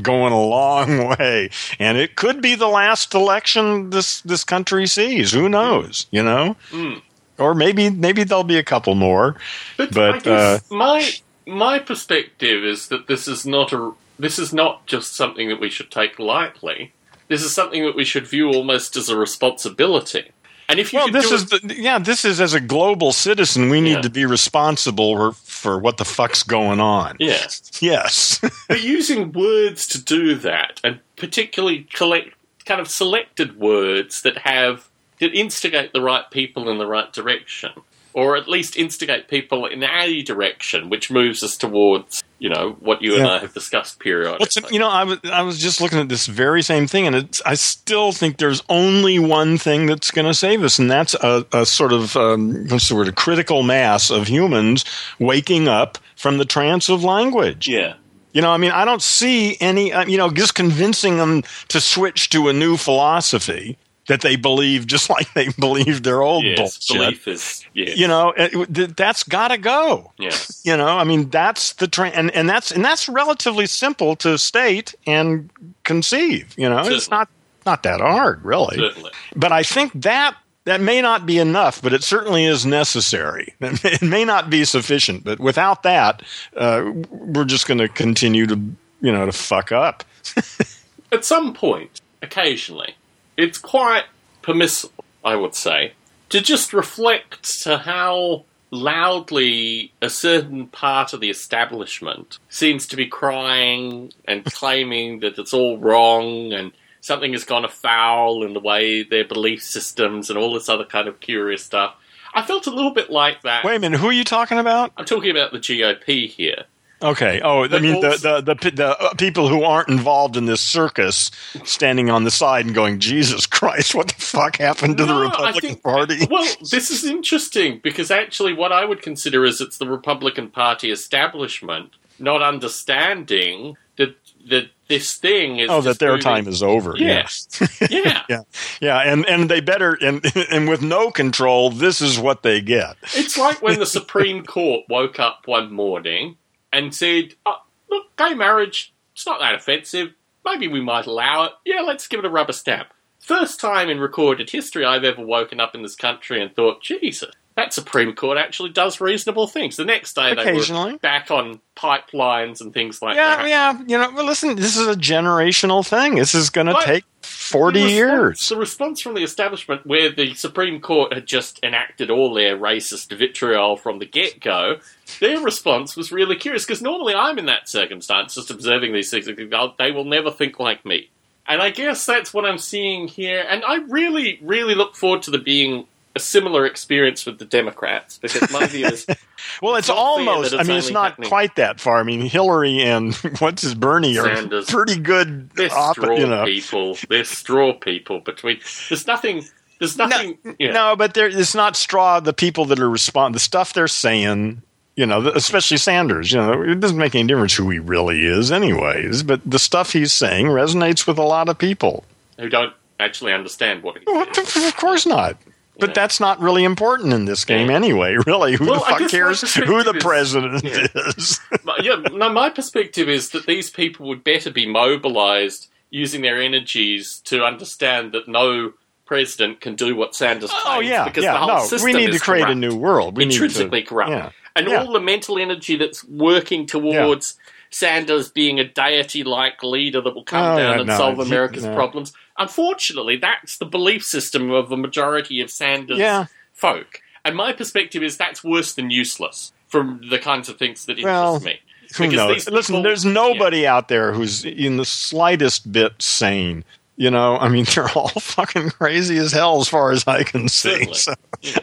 going a long way. And it could be the last election this this country sees. Who knows? You know. Mm. Or maybe maybe there'll be a couple more, But, but, I guess uh, my my perspective is that this is not a this is not just something that we should take lightly. This is something that we should view almost as a responsibility. And if you well, this is it, the, yeah. This is as a global citizen, we need Yeah. to be responsible for, for what the fuck's going on. yeah, Yes. but using words to do that, and particularly collect kind of selected words that have that instigate the right people in the right direction, or at least instigate people in a direction, which moves us towards you know what you and I have discussed periodically. What's you know, I was I was just looking at this very same thing, and I still think there's only one thing that's going to save us, and that's a, a sort of um, what's the word, a critical mass of humans waking up from the trance of language. yeah. You know, I mean, I don't see any, uh, you know, just convincing them to switch to a new philosophy that they believe just like they believe their old Yes, bullshit. belief is yeah, You know, it, that's got to go. yeah, You know, I mean, that's the trend, and, and that's and that's relatively simple to state and conceive. You know, it's not not that hard, really. certainly. But I think that that may not be enough, but it certainly is necessary. It may not be sufficient, but without that, uh, we're just going to continue to you know to fuck up. At some point, occasionally, it's quite permissible, I would say, to just reflect to how loudly a certain part of the establishment seems to be crying and claiming that it's all wrong and something has gone afoul in the way their belief systems and all this other kind of curious stuff. I felt a little bit like that. Wait a minute, who are you talking about? I'm talking about the GOP here. Okay. Oh, I mean the the the, the uh, people who aren't involved in this circus, standing on the side and going, "Jesus Christ, what the fuck happened to the No, I Republican think- Party?" Well, this is interesting because actually, what I would consider is it's the Republican Party establishment not understanding that that this thing is. Oh, that their moving- time is over. Yes. Yeah, yeah, yeah, and and they better and and with no control, this is what they get. it's like when the Supreme Court woke up one morning and said, oh, "Look, gay marriage, it's not that offensive. Maybe we might allow it. Yeah, let's give it a rubber stamp." First time in recorded history I've ever woken up in this country and thought, Jesus, that Supreme Court actually does reasonable things. The next day they were back on pipelines and things like Yeah, that. yeah, you know. Well, listen, this is a generational thing. This is going to take forty The response- years. The response from the establishment, where the Supreme Court had just enacted all their racist vitriol from the get go, their response was really curious because normally I'm in that circumstance, just observing these things. and think, "Oh, They will never think like me. And I guess that's what I'm seeing here. And I really, really look forward to the being a similar experience with the Democrats because my view is Well, it's not almost. that I mean, it's not happening- quite that far. I mean, Hillary and what's his Bernie are Sanders. pretty good. they're op- straw you know. people. They're straw people between. There's nothing. There's nothing. yeah. No, but there, it's not straw. The people that are respond, the stuff they're saying, you know, especially Sanders. You know, it doesn't make any difference who he really is, anyways. But the stuff he's saying resonates with a lot of people. who don't actually understand what he What says. of course not. But Yeah. that's not really important in this game Yeah. anyway. Really, who Well, the fuck cares who the is- president Yeah. is? Yeah, no, my perspective is that these people would better be mobilised using their energies to understand that no president can do what Sanders oh, claims. oh yeah, because yeah. the whole No, system we need to create a new world. We need to- intrinsically corrupt. yeah. And all the mental energy that's working towards Sanders being a deity like leader that will come Oh, down and no, solve America's no. problems. Unfortunately, that's the belief system of a majority of Sanders Yeah. folk. And my perspective is that's worse than useless from the kinds of things that interest Well, me. Who Because knows? these Listen, there's nobody out there who's in the slightest bit sane. You know, I mean, they're all fucking crazy as hell as far as I can see. So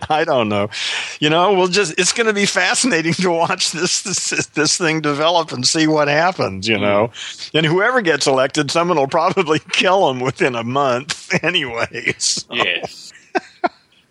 I don't know. You know, we'll just, it's going to be fascinating to watch this, this, this thing develop and see what happens, you know. Mm-hmm. And whoever gets elected, someone will probably kill him within a month anyways. Yes.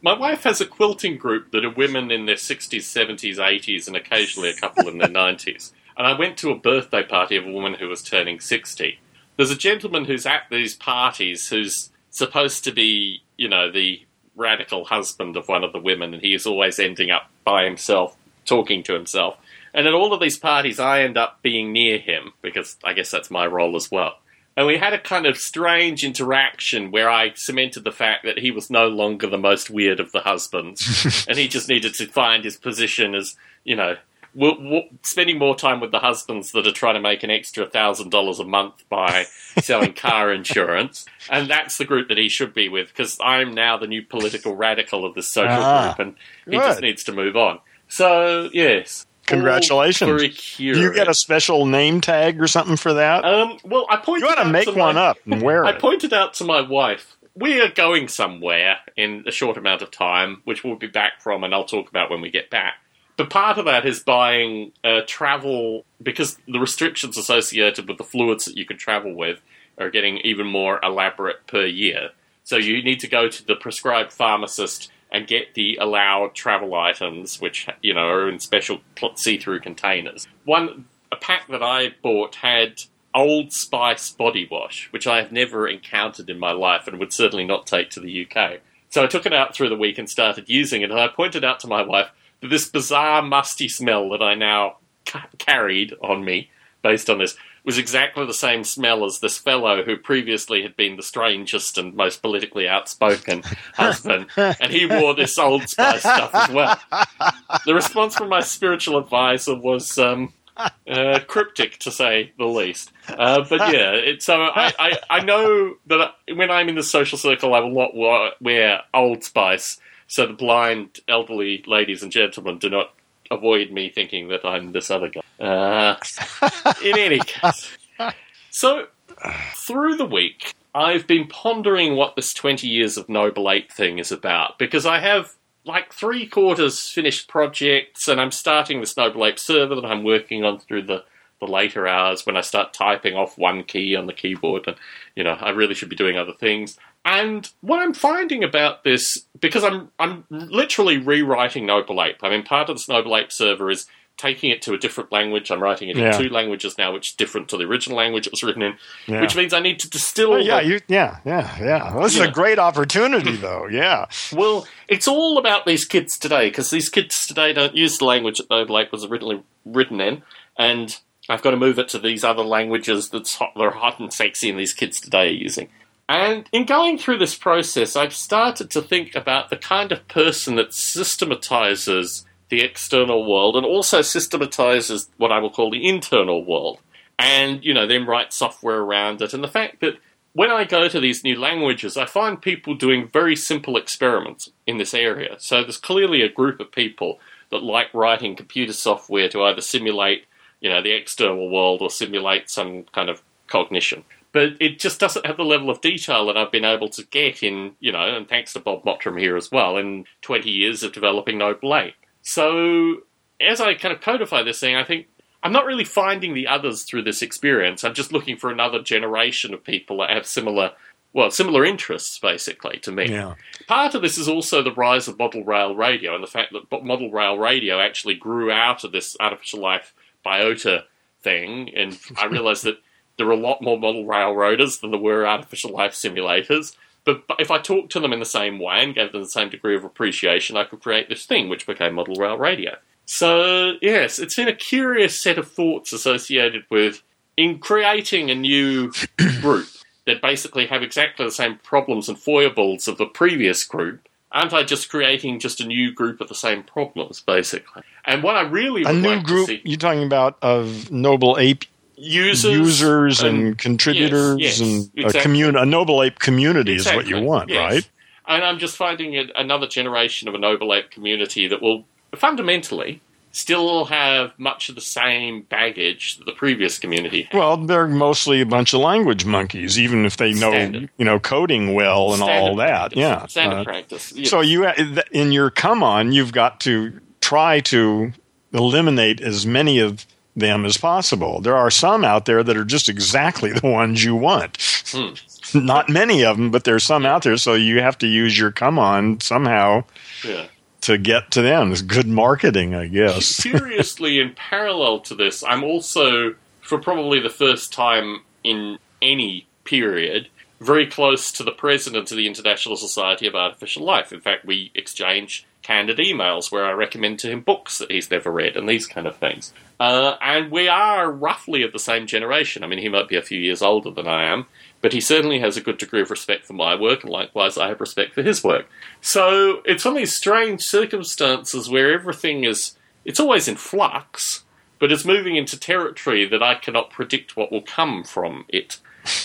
My wife has a quilting group that are women in their 60s, 70s, 80s, and occasionally a couple in their 90s. And I went to a birthday party of a woman who was turning 60. There's a gentleman who's at these parties who's supposed to be, you know, the radical husband of one of the women, and he is always ending up by himself, talking to himself. And at all of these parties, I end up being near him because I guess that's my role as well. And we had a kind of strange interaction where I cemented the fact that he was no longer the most weird of the husbands, and he just needed to find his position as, you know, w- w- spending more time with the husbands that are trying to make an extra thousand dollars a month by selling car insurance, and that's the group that he should be with because I'm now the new political radical of this social Ah, group, and he good. just needs to move on. So yes, Congratulations. Very Do curious. you get a special name tag or something for that? Um, well, I pointed you ought to make to one my, up and wear I it. pointed out to my wife, we are going somewhere in a short amount of time, which we'll be back from, and I'll talk about when we get back. But part of that is buying uh, travel because the restrictions associated with the fluids that you can travel with are getting even more elaborate per year. So you need to go to the prescribed pharmacist and get the allowed travel items, which you know are in special see-through containers. One a pack that I bought had Old Spice body wash, which I have never encountered in my life and would certainly not take to the UK. So I took it out through the week and started using it, and I pointed out to my wife this bizarre musty smell that I now ca- carried on me, based on this, was exactly the same smell as this fellow who previously had been the strangest and most politically outspoken husband, and he wore this Old Spice stuff as well. The response from my spiritual advisor was um, uh, cryptic, to say the least. Uh, but yeah, it, so I, I, I know that when I'm in the social circle, I will not wear Old Spice, so the blind elderly ladies and gentlemen do not avoid me thinking that I'm this other guy. Uh, in any case, so through the week, I've been pondering what this 20 years of Noble Ape thing is about because I have like three quarters finished projects and I'm starting this Noble Ape server that I'm working on through the, the later hours when I start typing off one key on the keyboard and you know I really should be doing other things. And what I'm finding about this, because I'm I'm literally rewriting Noble Ape. I mean, part of this Noble Ape server is taking it to a different language. I'm writing it Yeah. in two languages now, which is different to the original language it was written in, Yeah. which means I need to distill. Oh, yeah, the- you, yeah, yeah, yeah. Well, this is a great opportunity, though. Yeah. well, it's all about these kids today because these kids today don't use the language that Noble Ape was originally written in, and I've got to move it to these other languages that's hot, they're hot and sexy, and these kids today are using. And in going through this process, I've started to think about the kind of person that systematizes the external world and also systematizes what I will call the internal world. And, you know, then write software around it. And the fact that when I go to these new languages, I find people doing very simple experiments in this area. So there's clearly a group of people that like writing computer software to either simulate, you know, the external world or simulate some kind of cognition. But it just doesn't have the level of detail that I've been able to get in, you know, and thanks to Bob Mottram here as well, in 20 years of developing Noble Ape. So as I kind of codify this thing, I think I'm not really finding the others through this experience. I'm just looking for another generation of people that have similar, well, similar interests, basically, to me. Yeah. Part of this is also the rise of model rail radio and the fact that model rail radio actually grew out of this artificial life biota thing. And I realized that there are a lot more model railroaders than there were artificial life simulators. But, but if I talked to them in the same way and gave them the same degree of appreciation, I could create this thing, which became model rail radio. So, yes, it's been a curious set of thoughts associated with in creating a new group that basically have exactly the same problems and foibles of the previous group. Aren't I just creating just a new group of the same problems, basically? And what I really A new like group to see you're talking about of Noble Ape users, users and, and- contributors yes, and exactly. a commun a Noble Ape community is what you want, yes. right? And I'm just finding it another generation of a Noble Ape community that will fundamentally still have much of the same baggage that the previous community had. Well, they're mostly a bunch of language monkeys, even if they know Standard. you know coding well and all Standard that. practice. Yeah. Standard Uh, practice. yes. So you in your come on, you've got to try to eliminate as many of them as possible. There are some out there that are just exactly the ones you want. Hmm. Not many of them, but there's some out there. So you have to use your come on somehow yeah. To get to them. It's good marketing, I guess. Seriously, in parallel to this, I'm also, for probably the first time in any period, very close to the president of the International Society of Artificial Life. In fact, we exchange candid emails where I recommend to him books that he's never read and these kind of things. Uh, and we are roughly of the same generation. I mean, he might be a few years older than I am, but he certainly has a good degree of respect for my work, and likewise, I have respect for his work. So it's one of these strange circumstances where everything is, it's always in flux, but it's moving into territory that I cannot predict what will come from it.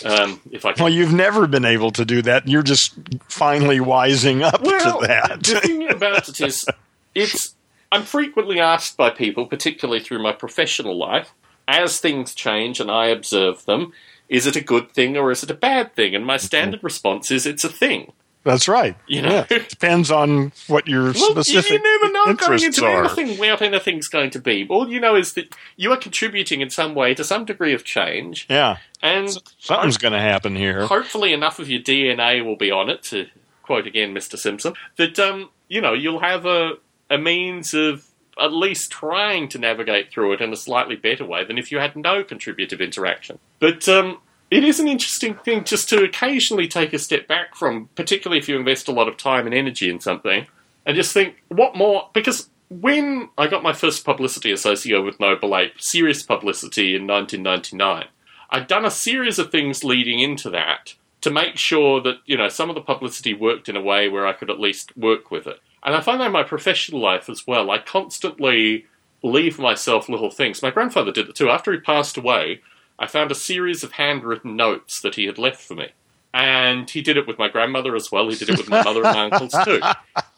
Um, if I can. Well, you've never been able to do that. You're just finally wising up Well, to that. the thing about it is, it's I'm frequently asked by people, particularly through my professional life, as things change and I observe them, is it a good thing or is it a bad thing? And my standard response is it's a thing. That's right. You know? Yeah. Depends on what your Well, specific you never know going into are. anything what anything's going to be. All you know is that you are contributing in some way to some degree of change, Yeah, and something's going to happen here. hopefully enough of your DNA will be on it to quote again Mr. Simpson that um you know you'll have a a means of at least trying to navigate through it in a slightly better way than if you had no contributive interaction. But um it is an interesting thing just to occasionally take a step back from, particularly if you invest a lot of time and energy in something, and just think, what more? Because when I got my first publicity associated with Noble Ape, serious publicity in 1999, I'd done a series of things leading into that to make sure that, you know, some of the publicity worked in a way where I could at least work with it. And I find that in my professional life as well, I constantly leave myself little things. My grandfather did it too. After he passed away, I found a series of handwritten notes that he had left for me. And he did it with my grandmother as well. He did it with my mother and my uncles too.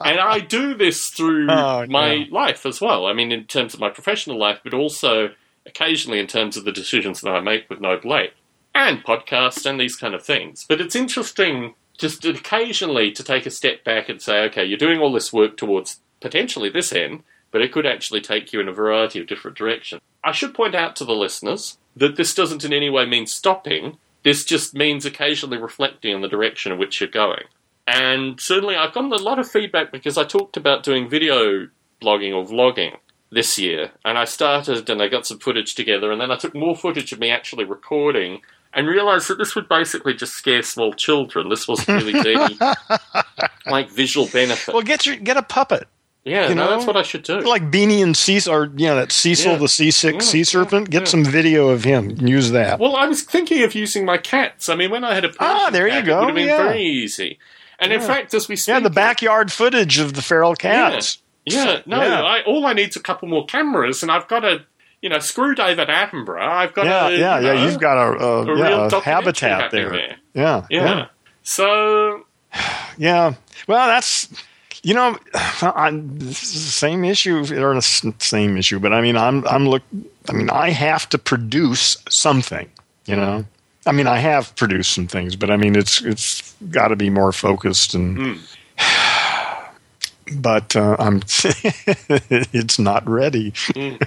And I do this through Oh, my yeah. life as well. I mean, in terms of my professional life, but also occasionally in terms of the decisions that I make with Noble Ape and podcasts and these kind of things. But it's interesting just occasionally to take a step back and say, okay, you're doing all this work towards potentially this end, but it could actually take you in a variety of different directions. I should point out to the listeners that this doesn't in any way mean stopping. This just means occasionally reflecting on the direction in which you're going. And certainly, I've gotten a lot of feedback because I talked about doing video blogging or vlogging this year, and I started and I got some footage together, and then I took more footage of me actually recording and realized that this would basically just scare small children. This wasn't really any like visual benefit. Well, get your get a puppet yeah, you no, know, that's what I should do. like Beany and Cecil, or you know that Cecil Yeah. the seasick Yeah, sea yeah, serpent. Get yeah. some video of him. and Use that. Well, I was thinking of using my cats. I mean, when I had a Persian Ah, there you cat, go, it would have been yeah. very easy. And in fact, as we speak, yeah, the backyard footage of the feral cats. Yeah, no. I, all I need is a couple more cameras, and I've got a, you know, screw David Attenborough. I've got Yeah, a, yeah, you yeah. You've got a, a, a yeah, real habitat there. there. Yeah, Yeah. yeah, So yeah. Well, that's you know, I'm, this is the same issue or the same issue, but I mean, I'm I'm look. I mean, I have to produce something. You know, I mean, I have produced some things, but I mean, it's it's got to be more focused and. Hmm. But uh, I'm, it's not ready.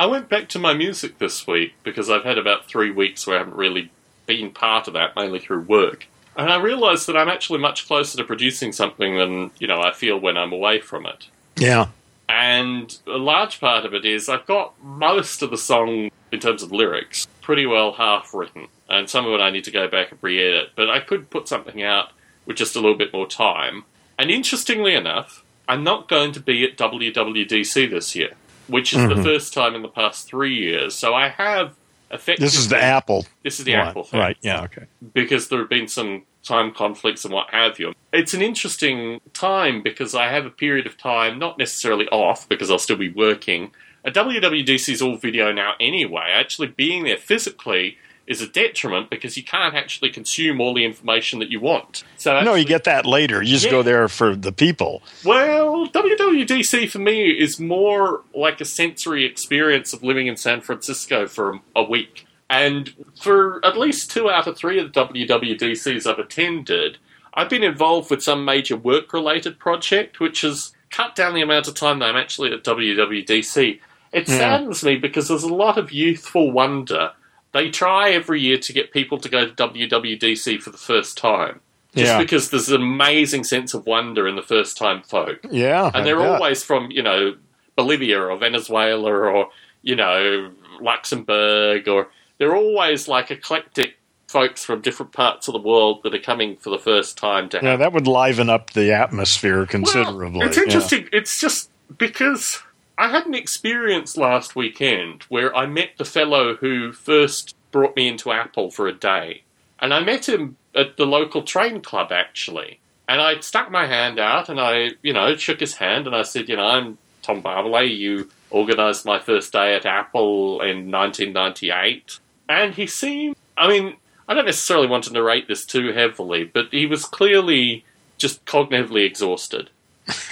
I went back to my music this week because I've had about three weeks where I haven't really been part of that, mainly through work. And I realised that I'm actually much closer to producing something than, you know, I feel when I'm away from it. Yeah, And a large part of it is I've got most of the song, in terms of lyrics, pretty well half written. And some of it I need to go back and re edit. But I could put something out with just a little bit more time. And interestingly enough, I'm not going to be at WWDC this year, which is the Mhm. first time in the past three years. So I have effectively. this is the Apple. This is the one. Apple thing right? Yeah, okay. because there have been some time conflicts and what have you. It's an interesting time because I have a period of time, not necessarily off because I'll still be working. A WWDC is all video now anyway. Actually, being there physically is a detriment because you can't actually consume all the information that you want. So no, you get that later. You just Yeah. go there for the people. well, WWDC for me is more like a sensory experience of living in San Francisco for a week. And for at least two out of three of the WWDCs I've attended, I've been involved with some major work related project, which has cut down the amount of time that I'm actually at WWDC. It Yeah. saddens me because there's a lot of youthful wonder. They try every year to get people to go to WWDC for the first time. Just Yeah. because there's an amazing sense of wonder in the first time folk. Yeah, And they're always from, you know, Bolivia or Venezuela or, you know, Luxembourg or they're always like eclectic folks from different parts of the world that are coming for the first time to Yeah, have. that would liven up the atmosphere considerably. Well, it's yeah. interesting. It's just because I had an experience last weekend where I met the fellow who first brought me into Apple for a day. And I met him at the local train club, actually. And I stuck my hand out and I, you know, shook his hand and I said, you know, I'm Tom Barbalet. You organised my first day at Apple in 1998. And he seemed, I mean, I don't necessarily want to narrate this too heavily, but he was clearly just cognitively exhausted.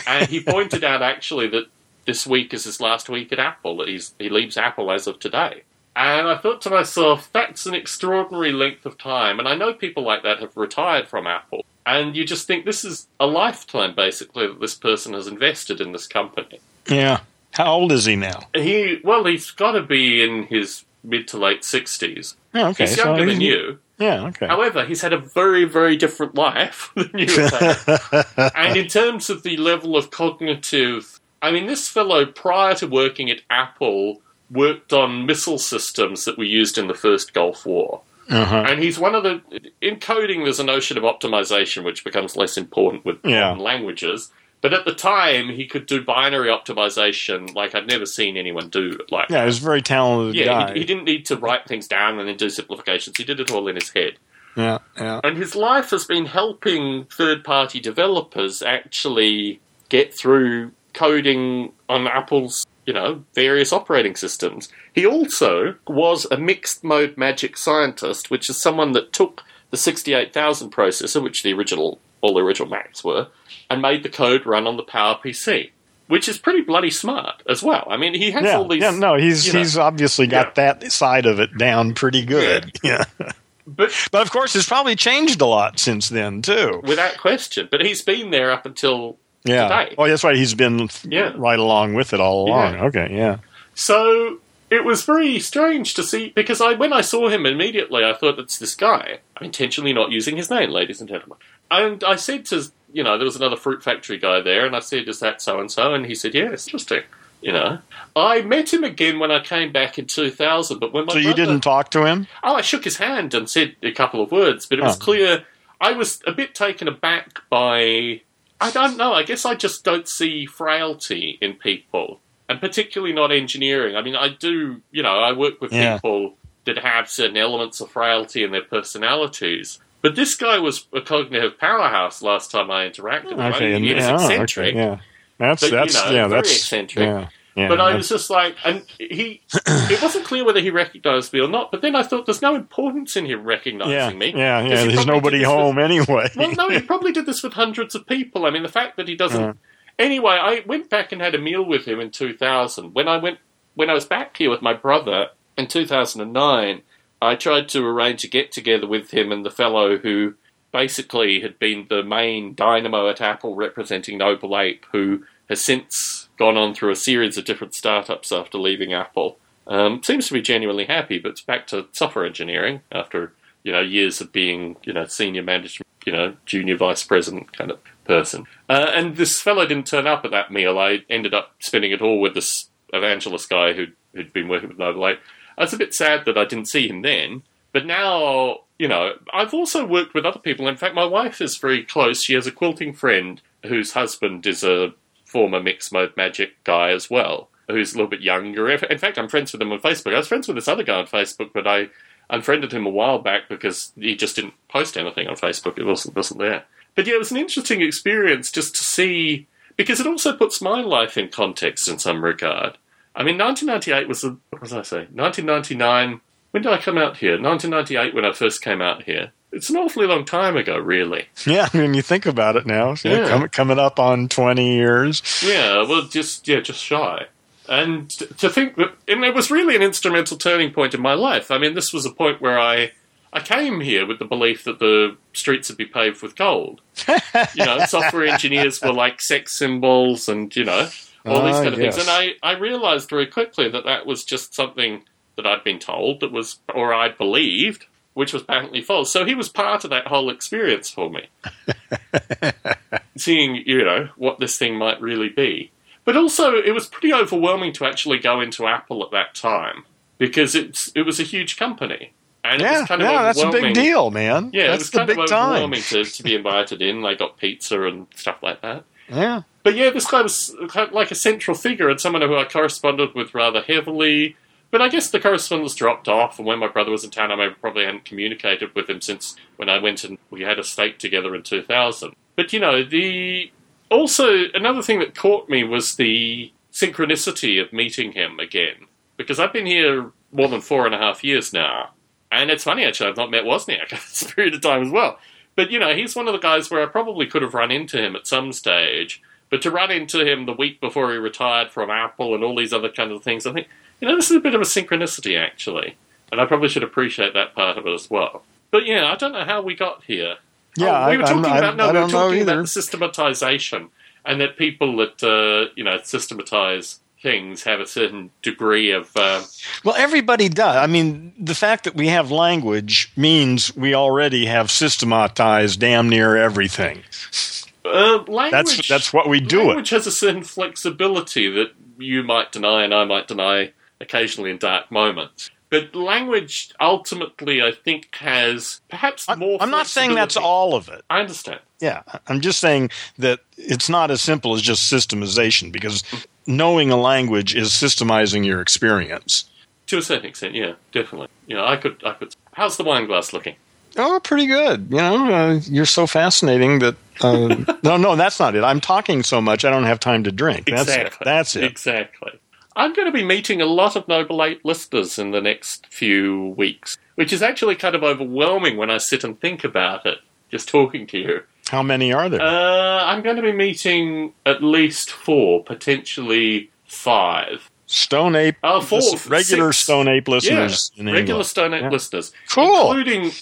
and he pointed out actually that this week is his last week at Apple, he's, he leaves Apple as of today. And I thought to myself, that's an extraordinary length of time. And I know people like that have retired from Apple. And you just think this is a lifetime, basically, that this person has invested in this company. yeah. How old is he now? He, well, he's got to be in his mid to late 60s. Yeah, okay. He's so younger than you. Yeah, okay. However, he's had a very, very different life than you have and in terms of the level of cognitive, I mean, this fellow, prior to working at Apple, worked on missile systems that were used in the first Gulf War. uh-huh. And he's one of the. In coding, there's a notion of optimization, which becomes less important with Yeah. languages. But at the time, he could do binary optimization like I'd never seen anyone do like Yeah, he's a very talented yeah, guy. he, he didn't need to write things down and then do simplifications. He did it all in his head. yeah, yeah. And his life has been helping third party developers actually get through coding on Apple's, you know, various operating systems. He also was a mixed mode magic scientist, which is someone that took the 68000 processor, which the original all the original Macs were, and made the code run on the PowerPC. Which is pretty bloody smart as well. I mean, he has Yeah, all these. yeah, no, he's you know, he's obviously got that side of it down pretty good. Yeah. but But of course, it's probably changed a lot since then too. without question. But he's been there up until Yeah. today. Oh, that's right. He's been Yeah. right along with it all along. Yeah. Okay. Yeah. So it was very strange to see because I when I saw him immediately I thought it's this guy. I'm intentionally not using his name, ladies and gentlemen. And I said to you know, there was another fruit factory guy there and I said, Is that so and so? And he said, Yes, interesting. You know. I met him again when I came back in two thousand, but when my So you brother- didn't talk to him? Oh, I shook his hand and said a couple of words, but it was Oh. clear I was a bit taken aback by. I don't know. I guess I just don't see frailty in people, and particularly not engineering. I mean, I do. You know, I work with Yeah. people that have certain elements of frailty in their personalities. But this guy was a cognitive powerhouse last time I interacted with him. I Okay. mean, And, he was yeah, okay, eccentric. yeah. That's But, you that's know, yeah. That's eccentric. Yeah. Yeah. But I was just like, and he, it wasn't clear whether he recognised me or not. But then I thought, there's no importance in him recognising yeah, me. yeah, yeah. he There's nobody this with- home anyway. well, no, he probably did this with hundreds of people. I mean, the fact that he doesn't. Yeah. Anyway, I went back and had a meal with him in 2000. When I went, when I was back here with my brother in 2009, I tried to arrange a get together with him and the fellow who basically had been the main dynamo at Apple representing Noble Ape, who has since gone on through a series of different startups after leaving Apple. Um, seems to be genuinely happy, but it's back to software engineering after you know years of being you know senior management, you know junior vice president kind of person. Uh, and this fellow didn't turn up at that meal. I ended up spending it all with this evangelist guy who'd, who'd been working with Noble Ape. I was a bit sad that I didn't see him then, but now you know I've also worked with other people. In fact, my wife is very close. She has a quilting friend whose husband is a former mixed mode magic guy as well, who's a little bit younger. In fact, I'm friends with him on Facebook. I was friends with this other guy on Facebook, but I unfriended him a while back because he just didn't post anything on Facebook. It wasn't wasn't there. But yeah, it was an interesting experience just to see because it also puts my life in context in some regard. I mean, 1998 was the what was I say? 1999. When did I come out here? 1998 when I first came out here. It's an awfully long time ago, really. Yeah, I mean, you think about it now, so Yeah. com- coming up on 20 years. Yeah, well, just yeah, just shy. And to think that, and it was really an instrumental turning point in my life. I mean, this was a point where I, I came here with the belief that the streets would be paved with gold. you know, software engineers were like sex symbols, and you know, all these Ah, kind of yes. things. And I, I realized very quickly that that was just something that I'd been told that was, or I believed, which was patently false. So he was part of that whole experience for me seeing, you know, what this thing might really be. But also, it was pretty overwhelming to actually go into Apple at that time because it's it was a huge company, And it yeah, was kind of yeah, that's a big deal, man. Yeah, it that's was the kind big of time. overwhelming to, to be invited in. They got pizza and stuff like that. Yeah, But yeah, this guy was like a central figure and someone who I corresponded with rather heavily. But I guess the correspondence dropped off, and when my brother was in town, I probably hadn't communicated with him since when I went and we had a steak together in 2000. But you know, the also another thing that caught me was the synchronicity of meeting him again, because I've been here more than four and a half years now, and it's funny actually I've not met Wozniak at this period of time as well. But you know, he's one of the guys where I probably could have run into him at some stage. But to run into him the week before he retired from Apple and all these other kinds of things, I think, you know, this is a bit of a synchronicity actually. And I probably should appreciate that part of it as well. But yeah, I don't know how we got here. yeah. Oh, we were talking I'm- about no, we were talking about systematization and that people that uh, you know systematize things have a certain degree of uh, Well, everybody does. I mean, the fact that we have language means we already have systematized damn near everything. uh, language. That's that's what we do it. language has a certain flexibility that you might deny and I might deny occasionally in dark moments. But language ultimately, I think, has perhaps more. I'm not saying that's all of it. I understand. Yeah, I'm just saying that it's not as simple as just systemization because knowing a language is systemizing your experience. To a certain extent, yeah, definitely. You know, I could, I could. How's the wine glass looking? Oh, pretty good. You know, uh, you're so fascinating that. Uh, no, no, that's not it. I'm talking so much I don't have time to drink. That's it. Exactly. That's it. Exactly. I'm going to be meeting a lot of Noble Ape listeners in the next few weeks, which is actually kind of overwhelming when I sit and think about it, just talking to you. How many are there? Uh, I'm going to be meeting at least four, potentially five. Stone Ape. Oh, four, regular six. Stone Ape listeners in Regular. Stone Ape Yeah. listeners. Cool. Including,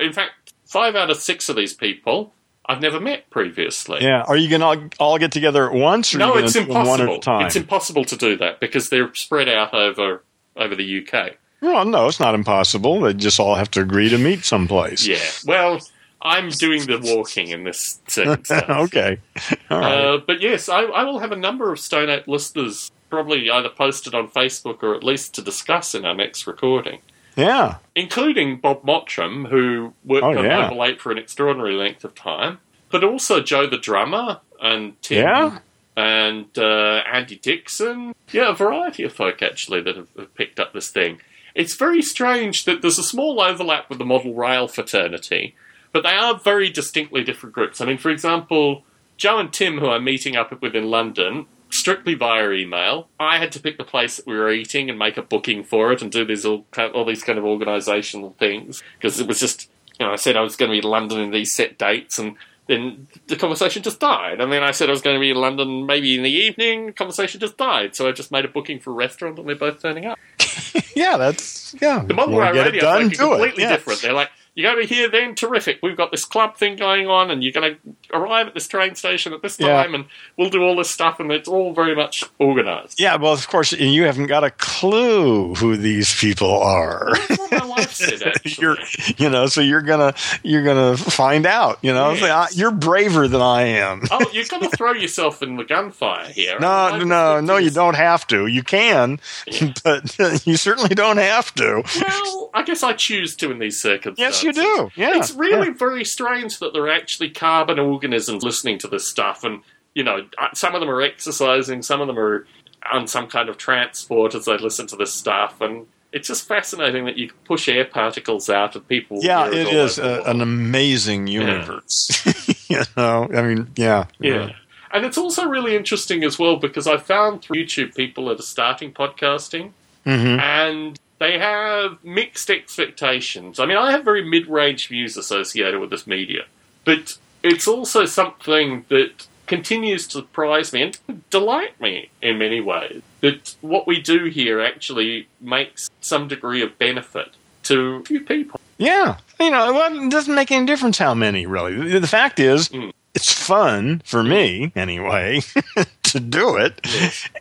in fact, five out of six of these people I've never met previously. Yeah. Are you going to all get together at once, or No, it's going to do them one at impossible. a time? It's impossible to do that because they're spread out over over the UK. well, no, it's not impossible. They just all have to agree to meet someplace. Yeah. Well, I'm doing the walking in this circumstance. okay. All right. Uh, but yes, I, I will have a number of Stone Ape listeners probably either posted on Facebook or at least to discuss in our next recording, yeah. including Bob Mottram, who worked Oh, on yeah. Noble Ape for an extraordinary length of time, but also Joe the drummer and Tim Yeah. and uh, Andy Dixon. Yeah, a variety of folk actually that have, have picked up this thing. It's very strange that there's a small overlap with the model rail fraternity, but they are very distinctly different groups. I mean, for example, Joe and Tim, who I'm meeting up with in London, strictly via email. I had to pick the place that we were eating and make a booking for it and do these all all these kind of organisational things because it was just you know I said I was going to be in London in these set dates and then the conversation just died. I mean, I said I was going to be in London maybe in the evening. The conversation just died. So I just made a booking for a restaurant, and they're both turning up. Yeah, that's yeah. The model You wanna rail get it radio done, are do it. completely Yeah. different. They're like, you're going to be here then, terrific. We've got this club thing going on, and you're going to arrive at this train station at this Yeah. time, and we'll do all this stuff, and it's all very much organised. Yeah, well, of course, you haven't got a clue who these people are. My wife said, actually. you're, you know, so you're gonna you're gonna find out. You know, Yes. Ah, you're braver than I am. oh, you're going to throw yourself in the gunfire here. No, no, no, you don't have to. You can, Yeah. but you certainly don't have to. Well, I guess I choose to in these circumstances. Yes, you do. Yeah, It's really very strange that there are actually carbon organisms listening to this stuff, and you know, uh, some of them are exercising, some of them are on some kind of transport as they listen to this stuff, and it's just fascinating that you can push air particles out and people. Yeah, it is a, an amazing universe. you know, I mean, yeah, Yeah. And it's also really interesting as well because I found through YouTube people that are starting podcasting hmm and they have mixed expectations. I mean, I have very mid range views associated with this media, but it's also something that continues to surprise me and delight me in many ways. That what we do here actually makes some degree of benefit to a few people. Yeah, you know, it doesn't make any difference how many really. The, the fact is, Mm. It's fun for me anyway to do it,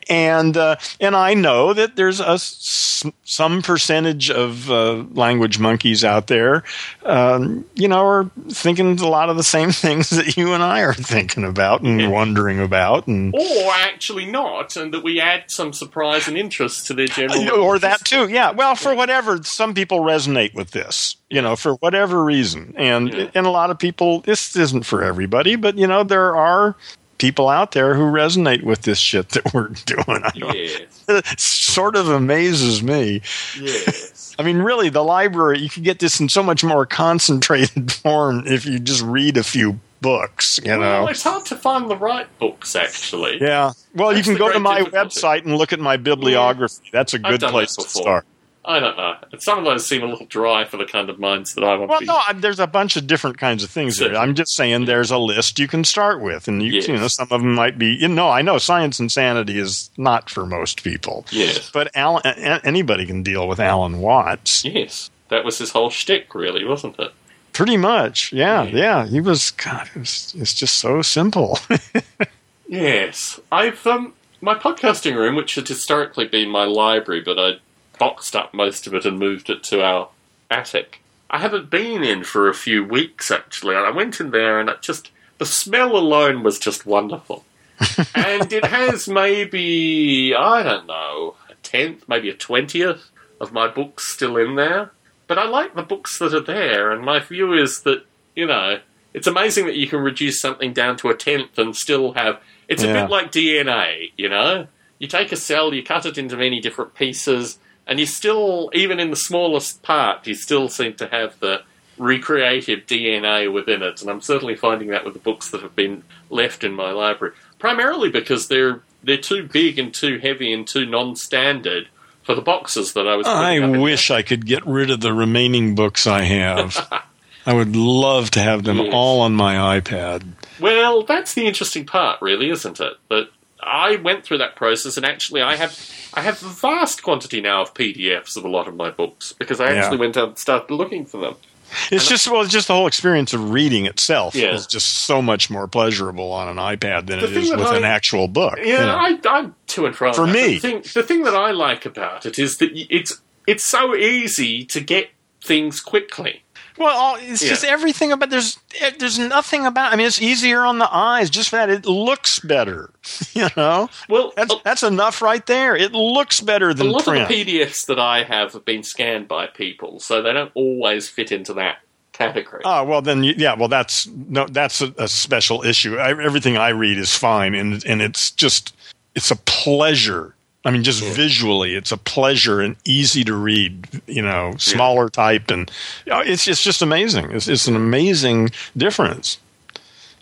and uh, and I know that there's a some percentage of uh, language monkeys out there, um, you know, are thinking a lot of the same things that you and I are thinking about and yeah. wondering about, and or actually not, and that we add some surprise and interest to their general, or that too. Yeah, well, for whatever, some people resonate with this, you know, for whatever reason, and yeah. and a lot of people, this isn't for everybody, but you know, there are people out there who resonate with this shit that we're doing. I yes. It sort of amazes me. Yes. I mean, really, the library, you can get this in so much more concentrated form if you just read a few books, you well, know. It's hard to find the right books, actually. Yeah. Well, That's you can go to my difficulty. website and look at my bibliography. That's a good place to start. I don't know. Some of those seem a little dry for the kind of minds that I want. Well, to no, there's a bunch of different kinds of things. There. I'm just saying there's a list you can start with, and you, yes. you know some of them might be. You know, I know Science and Sanity is not for most people. Yes, but Alan, anybody can deal with Alan Watts. Yes, that was his whole shtick, really, wasn't it? Pretty much, yeah, yeah. yeah. He was. God, it was, it's just so simple. yes, I've um, my podcasting room, which had historically been my library, but I boxed up most of it and moved it to our attic. I haven't been in for a few weeks actually. I went in there and it just the smell alone was just wonderful. and it has maybe I don't know a tenth, maybe a twentieth of my books still in there. But I like the books that are there, and my view is that you know it's amazing that you can reduce something down to a tenth and still have. It's yeah. a bit like DNA, you know. You take a cell, you cut it into many different pieces, and you still, even in the smallest part, you still seem to have the recreative DNA within it. And I'm certainly finding that with the books that have been left in my library, primarily because they're they're too big and too heavy and too non-standard for the boxes that I was. I wish I could get rid of the remaining books I have. I would love to have them yes. all on my iPad. Well, that's the interesting part, really, isn't it? That I went through that process, and actually, I have I have a vast quantity now of PDFs of a lot of my books because I actually yeah. went out and started looking for them. It's and just well, it's just the whole experience of reading itself yeah. is just so much more pleasurable on an iPad than the it is with I, an actual book. Yeah, you know? I, am to and from. For that. me, the thing, the thing that I like about it is that it's it's so easy to get things quickly. Well, it's yeah. just everything about there's eh, there's nothing about. I mean, it's easier on the eyes. Just that it looks better. You know. Well, that's uh, that's enough right there. It looks better than a lot print. of the PDFs that I have have been scanned by people, so they don't always fit into that category. Oh well, then yeah, well that's no, that's a, a special issue. I, everything I read is fine, and and it's just it's a pleasure I mean, just yeah. visually, it's a pleasure and easy to read. You know, smaller yeah. type, and it's it's just amazing. It's, it's an amazing difference.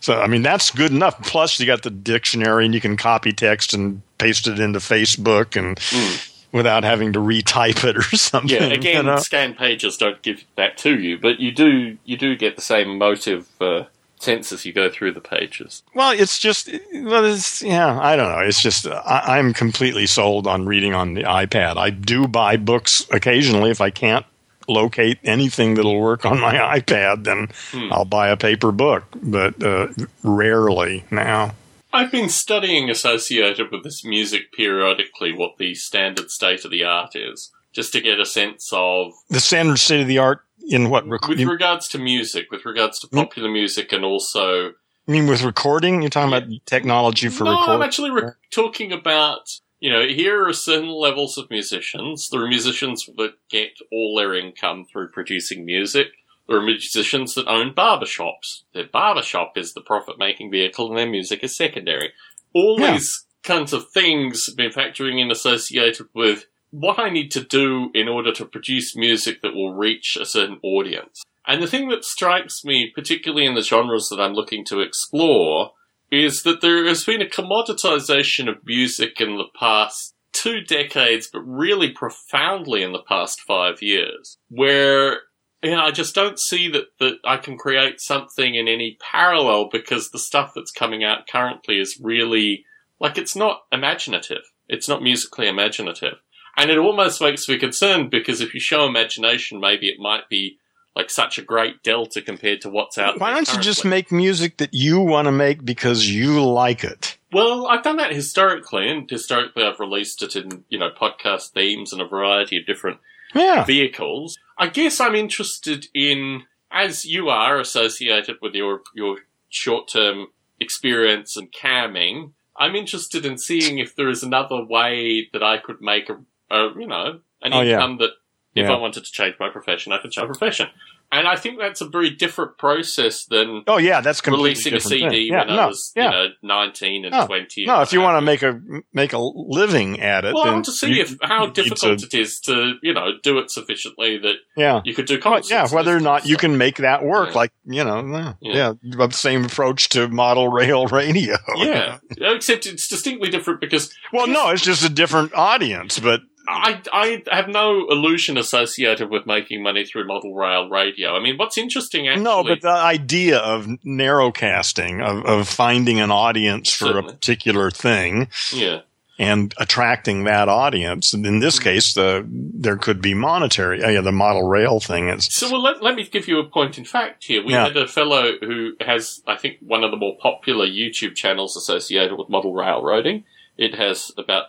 So, I mean, that's good enough. Plus, you got the dictionary, and you can copy text and paste it into Facebook, and mm. without having to retype it or something. Yeah, again, you know? scan pages don't give that to you, but you do you do get the same motive. Uh, sense as you go through the pages. Well, it's just, well, it's, yeah, I don't know. It's just, I, am completely sold on reading on the iPad. I do buy books occasionally if I can't locate anything that'll work on my iPad, then hmm. I'll buy a paper book, but uh, rarely now. I've been studying associated with this music periodically what the standard state of the art is, just to get a sense of the standard state of the art in what rec- with regards to music, with regards to hmm? popular music, and also. I mean, with recording, you're talking about technology for no, recording. I'm actually re- talking about. You know, here are certain levels of musicians. There are musicians that get all their income through producing music. There are musicians that own barbershops. Their barbershop is the profit making vehicle and their music is secondary. All yeah. these kinds of things have been factoring in associated with what I need to do in order to produce music that will reach a certain audience. And the thing that strikes me, particularly in the genres that I'm looking to explore, is that there has been a commoditization of music in the past two decades, but really profoundly in the past five years, where you know, I just don't see that, that I can create something in any parallel because the stuff that's coming out currently is really like it's not imaginative. It's not musically imaginative. And it almost makes me concerned because if you show imagination, maybe it might be like such a great delta compared to what's out there. Why don't you just make music that you want to make because you like it? Well, I've done that historically, and historically I've released it in, you know, podcast themes and a variety of different Yeah. vehicles. I guess I'm interested in, as you are associated with your, your short-term experience and camming, I'm interested in seeing if there is another way that I could make a, a you know, an Oh, yeah. income that if Yeah. I wanted to change my profession, I could change my profession. And I think that's a very different process than Oh yeah, that's completely releasing a CD thing. Yeah, when I was, yeah. you know, 19 and No, 20. no, if you want to make a make a living at it, Well, I want to see you- if how difficult to- it is to, you know, do it sufficiently that yeah. you could do concerts. yeah, whether or not you can make that work, Yeah. like you know, Yeah. yeah, yeah, same approach to model rail radio. Yeah, except it's distinctly different because Well, no, it's just a different audience, but I, I have no illusion associated with making money through model rail radio. I mean, what's interesting actually. no, but the idea of narrowcasting, of, of finding an audience for Certainly. a particular thing yeah. and attracting that audience, and in this case, the there could be monetary. Uh, yeah, the model rail thing is. So, well, let, let me give you a point in fact here. We Yeah. had a fellow who has, I think, one of the more popular YouTube channels associated with model railroading. It has about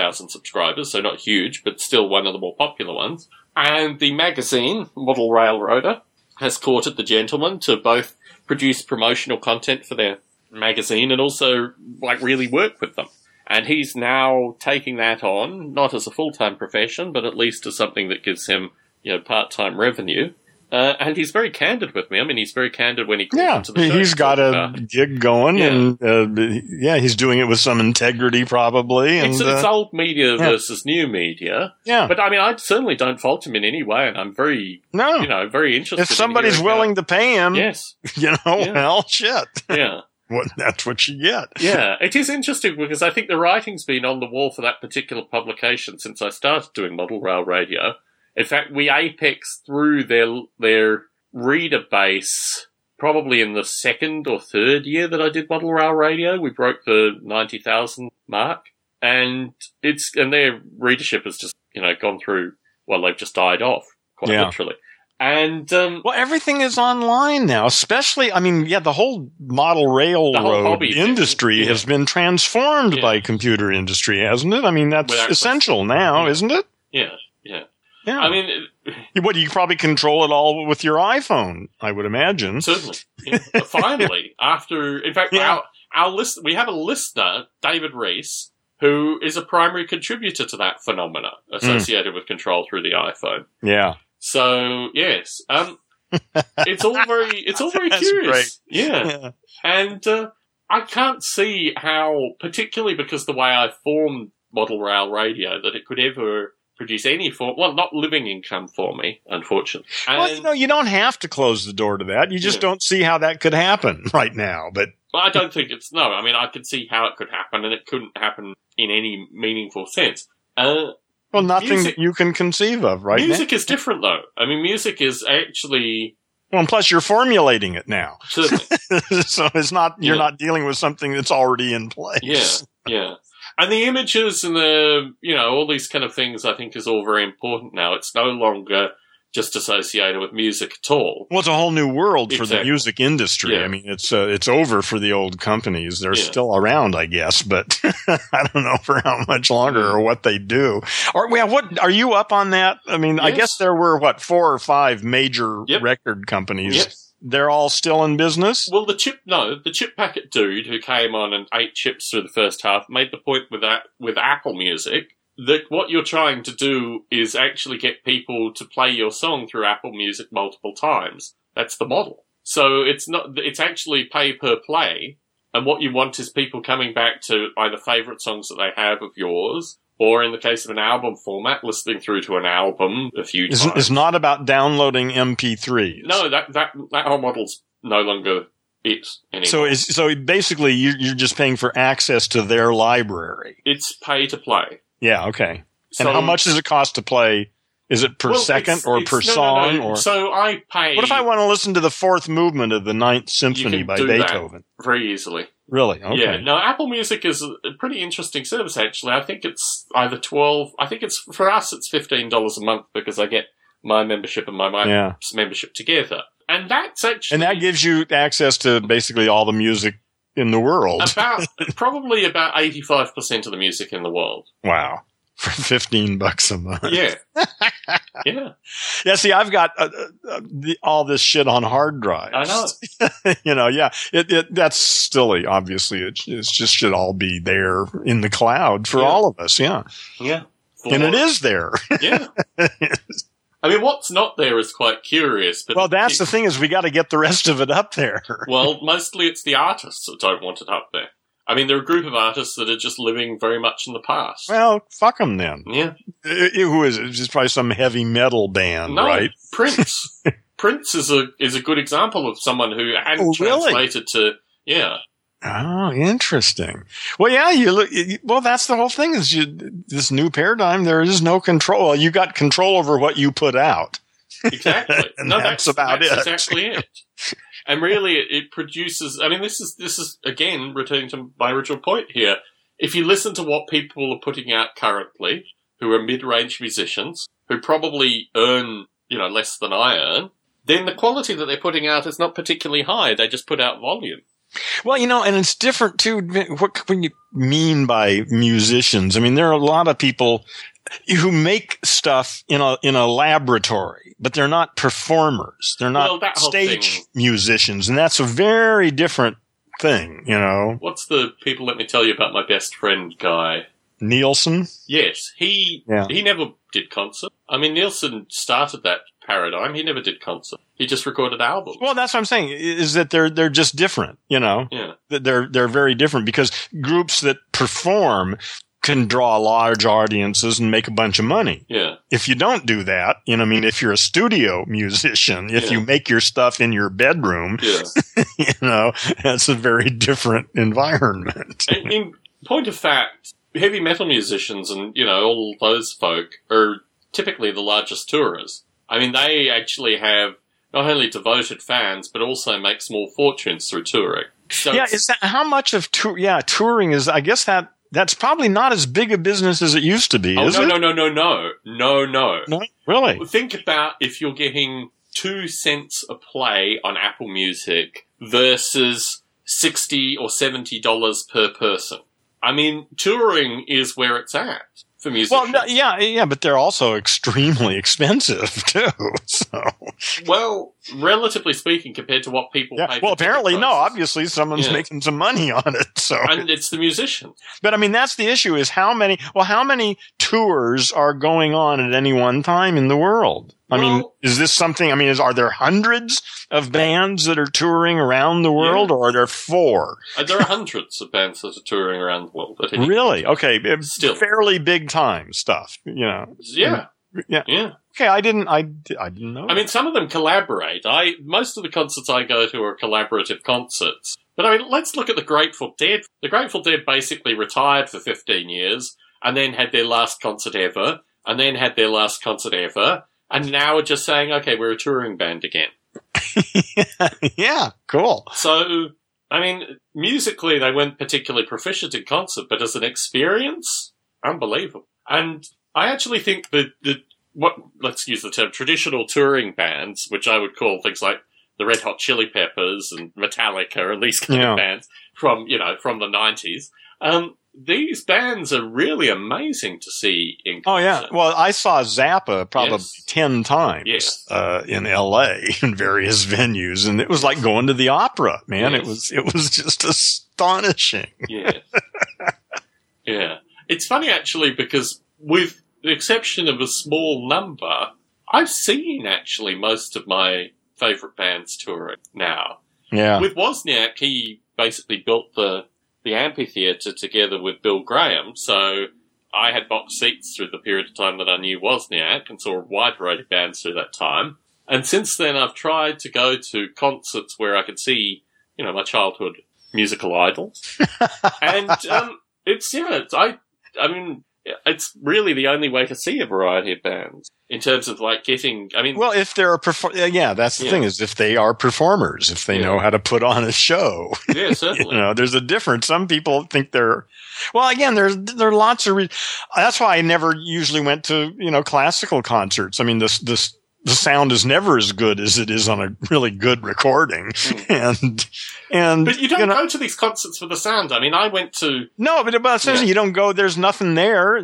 20,000 subscribers, so not huge, but still one of the more popular ones. And the magazine, Model Railroader, has courted the gentleman to both produce promotional content for their magazine and also, like, really work with them. And he's now taking that on, not as a full-time profession, but at least as something that gives him, you know, part-time revenue. Uh, and he's very candid with me. I mean, he's very candid when he calls Yeah, into the show. he's got a about gig going, Yeah. and uh, yeah, he's doing it with some integrity, probably. And It's, it's uh, old media yeah. versus new media. yeah, But I mean, I certainly don't fault him in any way, and I'm very, no, you know, very interested. if somebody's in willing to pay him, yes, you know, Yeah. well, shit, yeah, what, that's what you get. yeah. It is interesting because I think the writing's been on the wall for that particular publication since I started doing model rail radio. In fact, we apex through their their reader base probably in the second or third year that I did model rail radio. We broke the ninety thousand mark, and it's and their readership has just you know gone through. Well, they've just died off quite Yeah. literally. And um, Well, everything is online now, especially, I mean, yeah, the whole model railroad thing, industry has been transformed Yeah. by computer industry, hasn't it? I mean, that's Without essential now, Yeah. isn't it? yeah, yeah. Yeah. I mean, what, you probably control it all with your iPhone, I would imagine. Certainly. Yeah. Finally, after, in fact, Yeah. our, our list, we have a listener, David Reese, who is a primary contributor to that phenomena associated with control through the iPhone. Yeah. So, yes, um, it's all very, it's all very curious. Yeah. Yeah. And, uh, I can't see how, particularly because the way I formed Model Rail Radio, that it could ever produce any form, well, not living income for me, unfortunately. Well, And- you know, you don't have to close the door to that. You just Yeah. don't see how that could happen right now. But Well, I don't think it's no. I mean, I could see how it could happen, and it couldn't happen in any meaningful sense. Uh, well, nothing Music- that you can conceive of right music is different, though. I mean, music is actually. Well, and plus you're formulating it now, so it's not you're Yeah. not dealing with something that's already in place. yeah, yeah. And the images and the you know all these kind of things, I think, is all very important now. It's no longer just associated with music at all. Well, it's a whole new world for the music industry. Yeah. I mean, it's uh, it's over for the old companies. They're Yeah. still around, I guess, but I don't know for how much longer or what they do. Or well, what are you up on that? I mean, I guess there were what four or five major Yep. record companies. Yes. They're all still in business. Well, the chip no, the chip packet dude who came on and ate chips through the first half made the point with that with Apple Music that what you're trying to do is actually get people to play your song through Apple Music multiple times. That's the model. So it's not it's actually pay per play, and what you want is people coming back to either favorite songs that they have of yours. Or in the case of an album format, listening through to an album a few It's, times. it's not about downloading MP3s. no, that that that whole model's no longer it anymore. So is so basically you, you're just paying for access to their library. it's pay to play. Yeah. Okay. So, and how much does it cost to play? Is it per well, second it's- or it's- per no, no, song no. or? So I pay. What if I want to listen to the fourth movement of the Ninth Symphony by. Beethoven? very easily? Really? Okay. Yeah. No, Apple Music is a pretty interesting service actually. I think it's either twelve. I think it's for us it's fifteen dollars a month because I get my membership and my wife's Yeah. membership together, and that's actually And that gives you access to basically all the music in the world. About probably about eighty five percent of the music in the world. Wow. For 15 bucks a month. Yeah, yeah, Yeah, see, I've got uh, uh, the, all this shit on hard drives. I know. you know, yeah, it, it, that's silly. Obviously, it, it just should all be there in the cloud for Yeah. all of us. Yeah, Yeah, and it is there. Yeah. I mean, what's not there is quite curious. But well, that's the thing is we got to get the rest of it up there. well, mostly it's the artists that don't want it up there. I mean, they're a group of artists that are just living very much in the past. Well, fuck them then. yeah, Who is it? It's just probably some heavy metal band, no, right? Prince. Prince is a is a good example of someone who hadn't Oh, really? translated to yeah. Oh, interesting. Well, yeah, you look. Well, that's the whole thing. Is you this new paradigm? There is no control. You got control over what you put out. Exactly. No, that's that's, about that's it. Exactly it. And really, it, it produces. I mean, this is this is again returning to my original point here. If you listen to what people are putting out currently, who are mid-range musicians, who probably earn you know less than I earn, then the quality that they're putting out is not particularly high. They just put out volume. Well, you know, and it's different too. What can you mean by musicians? I mean, there are a lot of people who make stuff in a in a laboratory, but they're not performers. They're not whole stage thing- musicians, and that's a very different thing. You know, What's the people? Let me tell you about my best friend guy. Nilsson. Yes, he Yeah. he never did concert. I mean, Nilsson started that paradigm. He never did concert. He just recorded albums. Well, that's what I'm saying. Is that they're they're just different. You know, yeah. that they're they're very different because groups that perform can draw large audiences and make a bunch of money. Yeah. if you don't do that, you know, I mean, if you're a studio musician, if Yeah. you make your stuff in your bedroom, Yeah. you know, that's a very different environment. in, in point of fact, heavy metal musicians and you know all those folk are typically the largest tourers. I mean, they actually have not only devoted fans but also make small fortunes through touring. So yeah, is that how much of tour? Yeah, touring is. I guess that that's probably not as big a business as it used to be. oh is no it? no no no no no no. no, really. Think about if you're getting two cents a play on Apple Music versus sixty or seventy dollars per person. I mean, touring is where it's at for musicians. Well, no, yeah, yeah, but they're also extremely expensive too. So, Well, relatively speaking, compared to what people yeah. pay. Well, apparently, no. Obviously, someone's Yeah. making some money on it. So, and it's the musicians. But I mean, that's the issue is how many, well, how many tours are going on at any one time in the world? I mean, is this something, I mean, is, are there hundreds of bands that are touring around the world Yeah. or are there four? Uh, there are hundreds of bands that are touring around the world. Really? Okay. Still. Fairly big time stuff, you know. Yeah, Yeah. yeah. Okay. I didn't, I, I didn't know. I mean, some of them collaborate. I most of the concerts I go to are collaborative concerts. But I mean, let's look at the Grateful Dead. The Grateful Dead basically retired for 15 years and then had their last concert ever, and then had their last concert ever, and now are just saying, okay, we're a touring band again. yeah. Cool. So, I mean, musically, they weren't particularly proficient in concert, but as an experience, unbelievable. And I actually think that the what let's use the term traditional touring bands, which I would call things like the Red Hot Chili Peppers and Metallica and these kind Yeah. of bands from you know from the nineties. Um, these bands are really amazing to see in Concert. Oh yeah. Well, I saw Zappa probably Yes. 10 times Yes. uh, in LA in various venues and it was like going to the opera, man. It was it was just astonishing. Yeah. yeah. It's funny actually because with the exception of a small number, I've seen actually most of my favourite bands touring now. Yeah. With Wozniak, he basically built the, the amphitheatre together with Bill Graham, so I had box seats through the period of time that I knew Wozniak and saw a wide variety of bands through that time. And since then, I've tried to go to concerts where I could see, you know, my childhood musical idols. and um, it's, yeah, it's, I, I mean, it's really the only way to see a variety of bands in terms of like getting, I mean, Well, if they're a perfor- uh, yeah, that's the Yeah. thing is if they are performers, if they Yeah. know how to put on a show, yeah, certainly. you know, there's a difference. Some people think they're, well, again, there's, there are lots of, re- that's why I never usually went to, you know, classical concerts. I mean, this, this, the sound is never as good as it is on a really good recording. And, and, But you don't you know, go to these concerts for the sound. I mean, I went to no, but about Yeah. you don't go, there's nothing there.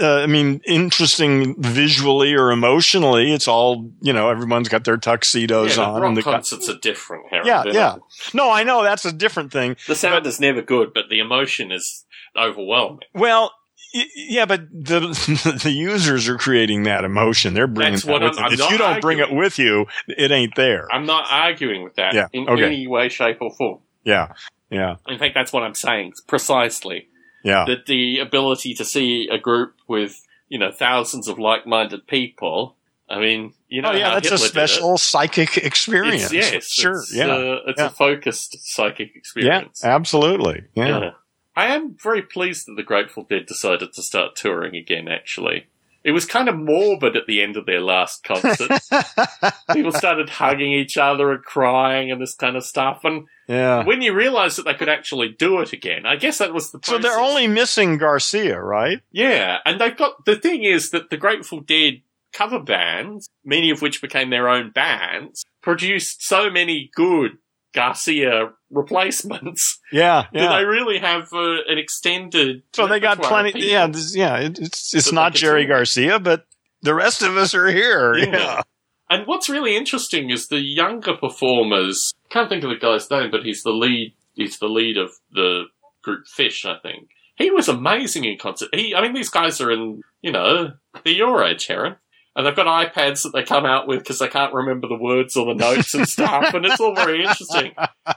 Uh, I mean, interesting visually or emotionally. It's all, you know, everyone's got their tuxedos yeah, on. rock and they got- concerts are different. Harry. yeah, yeah. not- No, I know that's a different thing. The sound is never good, but the emotion is overwhelming. Well, y- yeah, but the the users are creating that emotion. They're bringing That's that what with I'm-. I'm If you don't bring it with you, it ain't there. I'm not arguing with that Yeah, in okay. any way, shape, or form. Yeah, yeah, In fact, that's what I'm saying precisely. yeah. That the ability to see a group with you know thousands of like-minded people. I mean, you know, oh yeah, that's a Hitler it. special psychic experience. It's, yes, sure. It's, yeah, uh, it's Yeah. a focused psychic experience. yeah, absolutely. Yeah. Yeah. I am very pleased that the Grateful Dead decided to start touring again, actually. It was kind of morbid at the end of their last concert. People started hugging each other and crying and this kind of stuff. And yeah. when you realize that they could actually do it again, I guess that was the So they're only missing Garcia, right? Yeah, and they've got the thing is that the Grateful Dead cover bands, many of which became their own bands, produced so many good Garcia replacements Yeah, yeah. they really have uh, an extended. So they got plenty. Yeah, this, yeah. It, it's it's not Jerry do. Garcia, but the rest of us are here. Yeah. Yeah. And what's really interesting is the younger performers. Can't think of the guy's name, but he's the lead. He's the lead of the group Phish, I think. He was amazing in concert. He, I mean, these guys are in, you know, they're your age, Heron. And they've got iPads that they come out with because they can't remember the words or the notes and stuff, and it's all very interesting.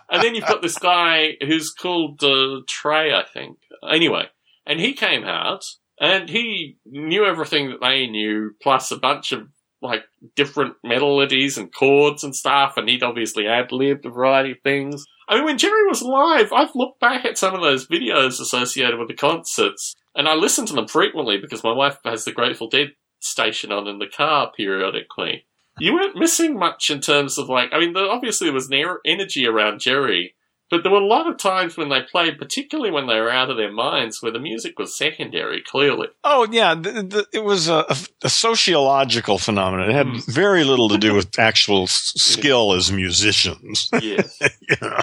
And then you've got this guy who's called uh, Trey, I think. Anyway, and he came out and he knew everything that they knew, plus a bunch of like different melodies and chords and stuff, and he'd obviously ad libbed a variety of things. I mean, when Jerry was live, I've looked back at some of those videos associated with the concerts, and I listen to them frequently because my wife has the Grateful Dead station on in the car periodically. You weren't missing much in terms of like, I mean, there, obviously there was an er- energy around Jerry, but there were a lot of times when they played, particularly when they were out of their minds, where the music was secondary, clearly. Oh yeah, the, the, it was a, a sociological phenomenon. It had Hmm. very little to do with actual s- skill as musicians. Yes. you know.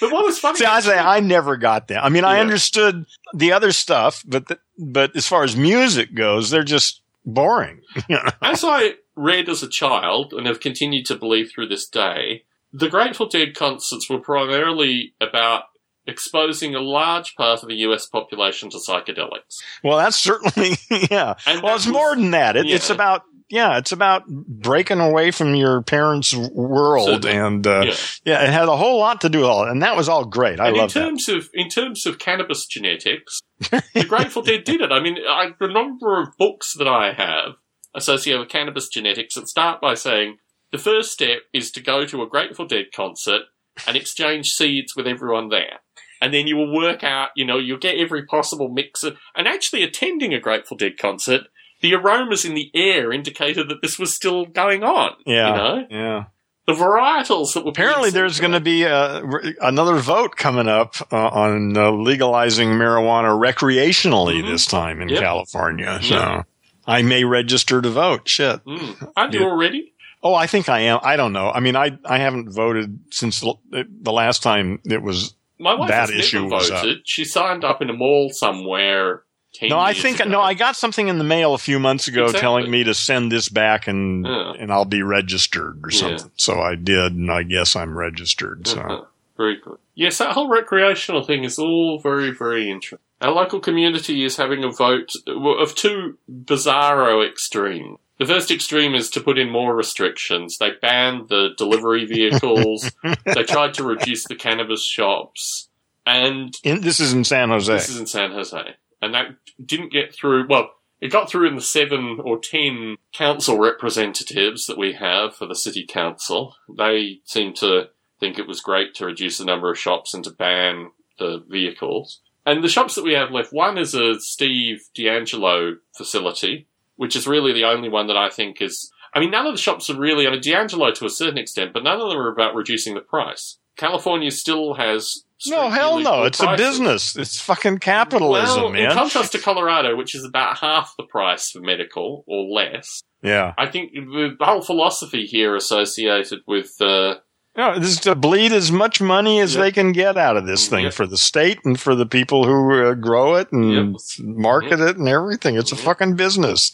but what was funny? See, I say I never got that. I mean, I understood the other stuff, but the, but as far as music goes, they're just boring. As I read as a child and have continued to believe through this day, the Grateful Dead concerts were primarily about exposing a large part of the US population to psychedelics. Well, that's certainly yeah. And Well, it's was- more than that. It, It's about yeah, it's about breaking away from your parents' world, Certainly. and uh, Yeah. yeah, it had a whole lot to do with all, and that was all great. I love in that. terms of in terms of cannabis genetics, the Grateful Dead did it. I mean, I, the number of books that I have associated with cannabis genetics that start by saying the first step is to go to a Grateful Dead concert and exchange seeds with everyone there. And then you will work out, you know, you'll get every possible mix of, and actually attending a Grateful Dead concert, the aromas in the air indicated that this was still going on. Yeah, You know? yeah. The varietals that were Apparently, there's going to be uh another vote coming up uh, on uh, legalizing marijuana recreationally Mhm. this time in Yep. California. So Yeah. I may register to vote. Shit. Mm. Aren't you already? Oh, I think I am. I don't know. I mean, I I haven't voted since the, the last time it was. My wife That issue never was up. voted. She signed up in a mall somewhere. 10 No, I think ago. no. I got something in the mail a few months ago Exactly. telling me to send this back and Yeah. and I'll be registered or Yeah. something. So I did, and I guess I'm registered. So. Uh-huh. Very good. Yes, that whole recreational thing is all very, very interesting. Our local community is having a vote of two bizarro extremes. The first extreme is to put in more restrictions. They banned the delivery vehicles. they tried to reduce the cannabis shops. And In, this is in San Jose. This is in San Jose. And that didn't get through, well, it got through in the seven or ten council representatives that we have for the city council. They seem to think it was great to reduce the number of shops and to ban the vehicles. And the shops that we have left, one is a Steve DeAngelo facility, which is really the only one that I think is, I mean, none of the shops are really, I mean, D'Angelo to a certain extent, but none of them are about reducing the price. California still has No, hell no. It's a business. It's fucking capitalism, well, man. In contrast to Colorado, which is about half the price for medical or less, yeah. I think the whole philosophy here associated with uh, no, this is to bleed as much money as Yep. they can get out of this thing Yep. for the state and for the people who uh, grow it and Yep. market it and everything. It's a fucking business.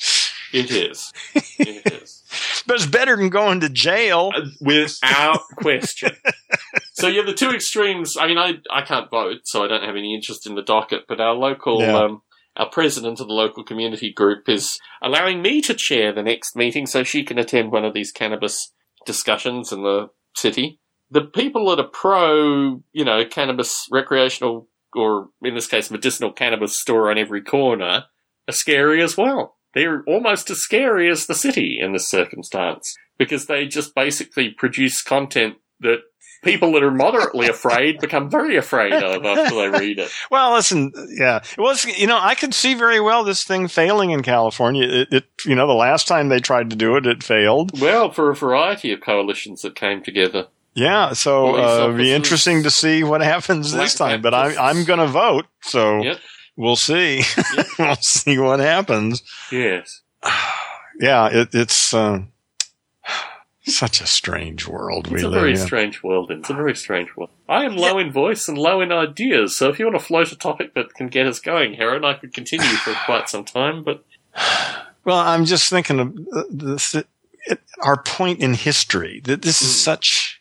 it is. it is. But it's better than going to jail. Without question. so yeah, the two extremes. I mean, I I can't vote, so I don't have any interest in the docket. But our local, Yeah. um, our president of the local community group is allowing me to chair the next meeting, so she can attend one of these cannabis discussions in the city. The people that are pro, you know, cannabis recreational or in this case medicinal cannabis store on every corner are scary as well. They're almost as scary as the city in this circumstance because they just basically produce content that people that are moderately afraid become very afraid of after they read it. Well, listen, yeah. it was. you know, I could see very well this thing failing in California. It, it, you know, the last time they tried to do it, it failed. Well, for a variety of coalitions that came together. Yeah, so uh, it'll be interesting to see what happens this time. But I'm I'm going to vote, so Yep. We'll see. Yep. we'll see what happens. Yes. Yeah, it, it's uh, such a strange world we It's a live very in. strange world. It's a very strange world. I am low in voice and low in ideas, so if you want to float a topic that can get us going, Heron, I could continue for quite some time, but Well, I'm just thinking of uh, this, it, our point in history that this is Mm. such.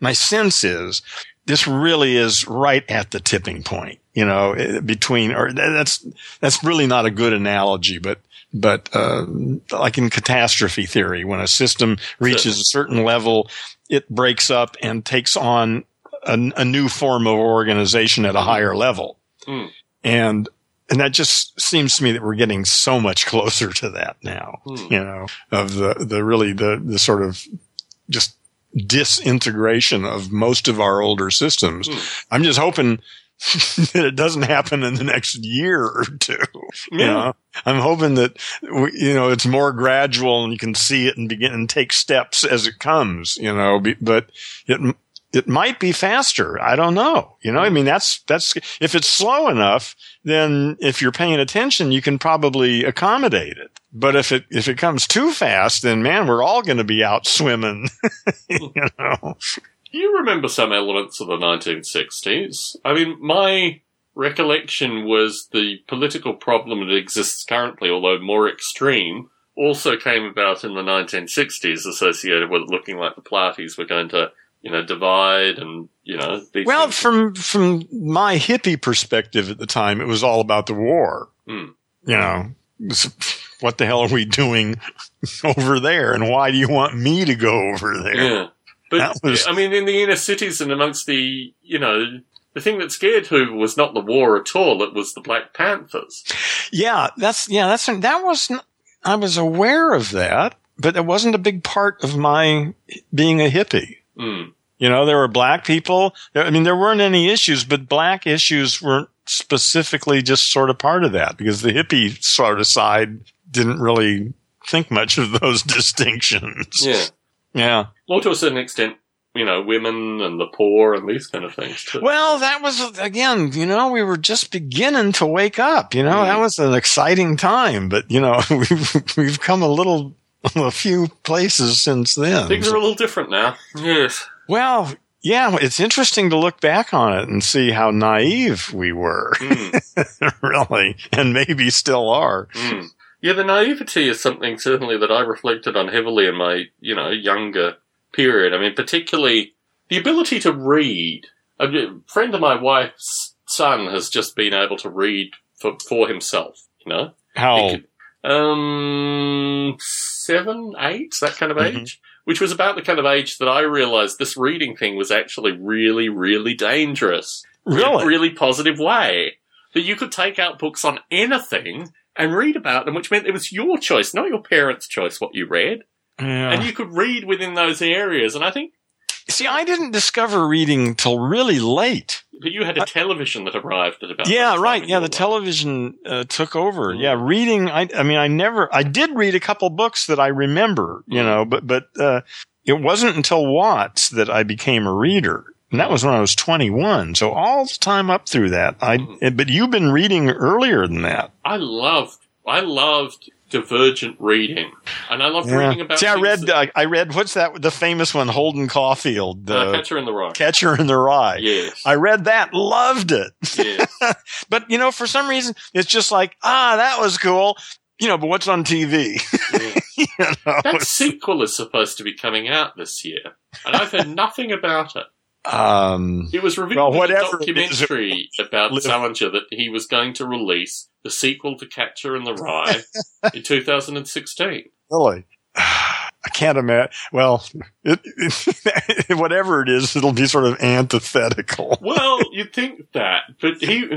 My sense is this really is right at the tipping point. You know, eh, between or that's that's really not a good analogy, but but uh, like in catastrophe theory, when a system reaches a certain level, it breaks up and takes on a, a new form of organization at a higher level, Mm. and and that just seems to me that we're getting so much closer to that now. Hmm. You know, of the the really the the sort of just disintegration of most of our older systems. Hmm. I'm just hoping that it doesn't happen in the next year or two. You Yeah. know, I'm hoping that we, you know it's more gradual and you can see it and begin and take steps as it comes. You know, be, but it it might be faster. I don't know. You know, I mean that's that's if it's slow enough, then if you're paying attention, you can probably accommodate it. But if it if it comes too fast, then man, we're all going to be out swimming. you know. You remember some elements of the 1960s. I mean, my recollection was the political problem that exists currently, although more extreme, also came about in the 1960s, associated with looking like the parties were going to, you know, divide and, you know, Well, things- from from my hippie perspective at the time, it was all about the war. Hmm. You know, what the hell are we doing over there, and why do you want me to go over there? Yeah. But, was- I mean, in the inner cities and amongst the, you know, the thing that scared Hoover was not the war at all, it was the Black Panthers. Yeah, that's yeah, that's that wasn't. I was aware of that, but it wasn't a big part of my being a hippie. Mm. You know, there were black people. I mean, there weren't any issues, but black issues weren't specifically just sort of part of that because the hippie sort of side didn't really think much of those distinctions. Yeah. Yeah. Well, to a certain extent, you know, women and the poor and these kind of things too. Well, that was again, you know, we were just beginning to wake up. You know, Mm. that was an exciting time, but you know, we've we've come a little, a few places since then. Things are a little different now. Yes. Well, yeah, it's interesting to look back on it and see how naive we were, Mm, really, and maybe still are. mm. Yeah, the naivety is something certainly that I reflected on heavily in my, you know, younger period. I mean, particularly the ability to read. A friend of my wife's son has just been able to read for, for himself, you know? How? Um, seven, eight, that kind of Mhm. age. Which was about the kind of age that I realized this reading thing was actually really, really dangerous. In a Really? really positive way. That you could take out books on anything and read about them, which meant it was your choice, not your parents' choice what you read. Yeah. And you could read within those areas. And I think See, I didn't discover reading till really late. But you had a television that arrived at about Yeah, right. Yeah, the life. television uh, took over. Mm. Yeah, reading. I, I mean, I never. I did read a couple books that I remember. You Mm. know, but but uh, it wasn't until Watts that I became a reader. And that was when I was 21. So all the time up through that, I, Mhm. but you've been reading earlier than that. I loved, I loved divergent reading, and I loved reading about. See, I read, that- uh, I read, what's that, the famous one, Holden Caulfield, the uh, Catcher in the Rye. Catcher in the Rye. Yes, I read that, loved it. yes. But, you know, for some reason, it's just like, ah, that was cool. You know, but what's on TV? yes. you know? That sequel is supposed to be coming out this year, and I've heard nothing about it. Um, It was revealed Well, in a whatever it is, documentary about live- Salinger that he was going to release the sequel to Catcher in the Rye in 2016. really. I can't imagine. Well, it, it, whatever it is, it'll be sort of antithetical. Well, you'd think that, but he.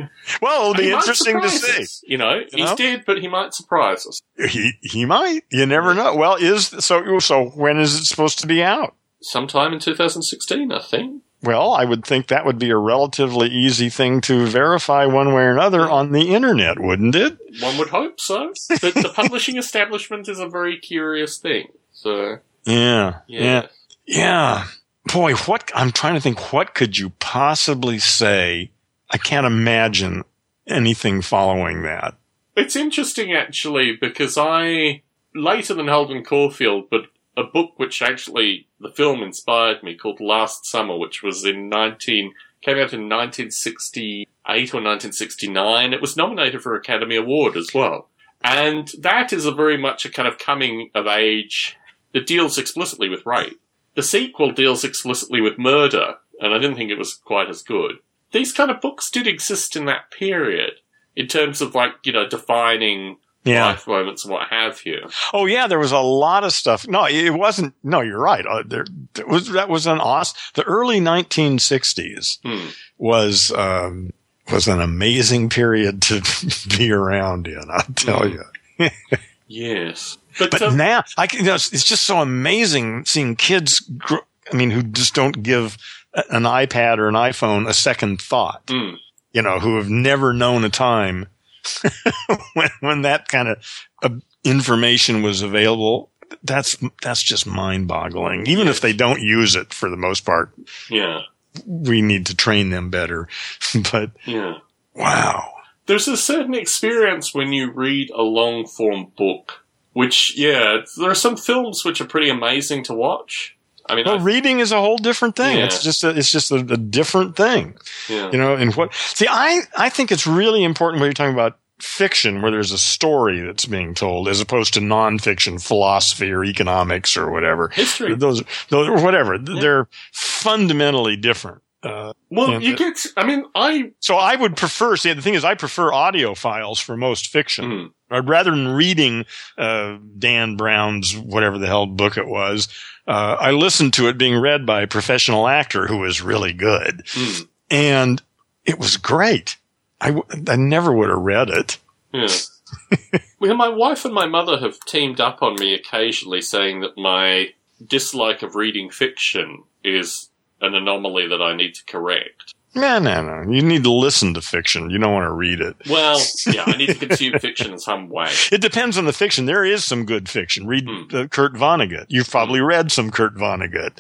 Well, it'll be interesting to see. us, You know, You he's know? dead, but he might surprise us. He he might. You never know. Well, is so so when is it supposed to be out? Sometime in 2016, I think. Well, I would think that would be a relatively easy thing to verify one way or another on the internet, wouldn't it? One would hope so. But the publishing establishment is a very curious thing. So, Yeah. yeah. Yeah. Yeah. Boy, what I'm trying to think what could you possibly say? I can't imagine anything following that. It's interesting actually because I later than Holden Caulfield, but a book which actually the film inspired me called Last Summer, which was in nineteen came out in nineteen sixty eight or nineteen sixty nine. It was nominated for Academy Award as well. And that is a very much a kind of coming of age that deals explicitly with rape. The sequel deals explicitly with murder, and I didn't think it was quite as good. These kind of books did exist in that period in terms of like, you know, defining Yeah. life moments and what have you. Oh yeah, there was a lot of stuff. No, it wasn't. No, you're right. Uh, there, there was that was an awesome. The early 1960s Hmm. was um, was an amazing period to be around in. I'll tell Mm. you. Yes. But, But um, now, I can, you know, it's, it's just so amazing seeing kids. Gr- I mean, who just don't give an iPad or an iPhone a second thought. mm, You know, who have never known a time when when that kind of uh, information was available. That's that's just mind boggling. Even if they don't use it for the most part, yeah. we need to train them better. but Yeah. wow, There's a certain experience when you read a long form book, which, yeah, there are some films which are pretty amazing to watch. I mean, well, I, reading is a whole different thing. Yeah. It's just a, it's just a, a different thing. yeah. you know and what see i i think it's really important when you're talking about fiction where there's a story that's being told as opposed to nonfiction philosophy or economics or whatever History. those those whatever they're fundamentally different uh, Well, you get, I mean, I, so i would prefer see the thing is i prefer audio files for most fiction mm, I'd rather than reading uh, Dan Brown's whatever the hell book it was. Uh, I listened to it being read by a professional actor who was really good, mm, and it was great. I, w- I never would have read it. yeah. well, my wife and my mother have teamed up on me occasionally saying that my dislike of reading fiction is an anomaly that I need to correct. No, no, no. You need to listen to fiction. You don't want to read it. Well, yeah, I need to consume fiction in some way. It depends on the fiction. There is some good fiction. Read Hmm. uh, Kurt Vonnegut. You've probably read some Kurt Vonnegut.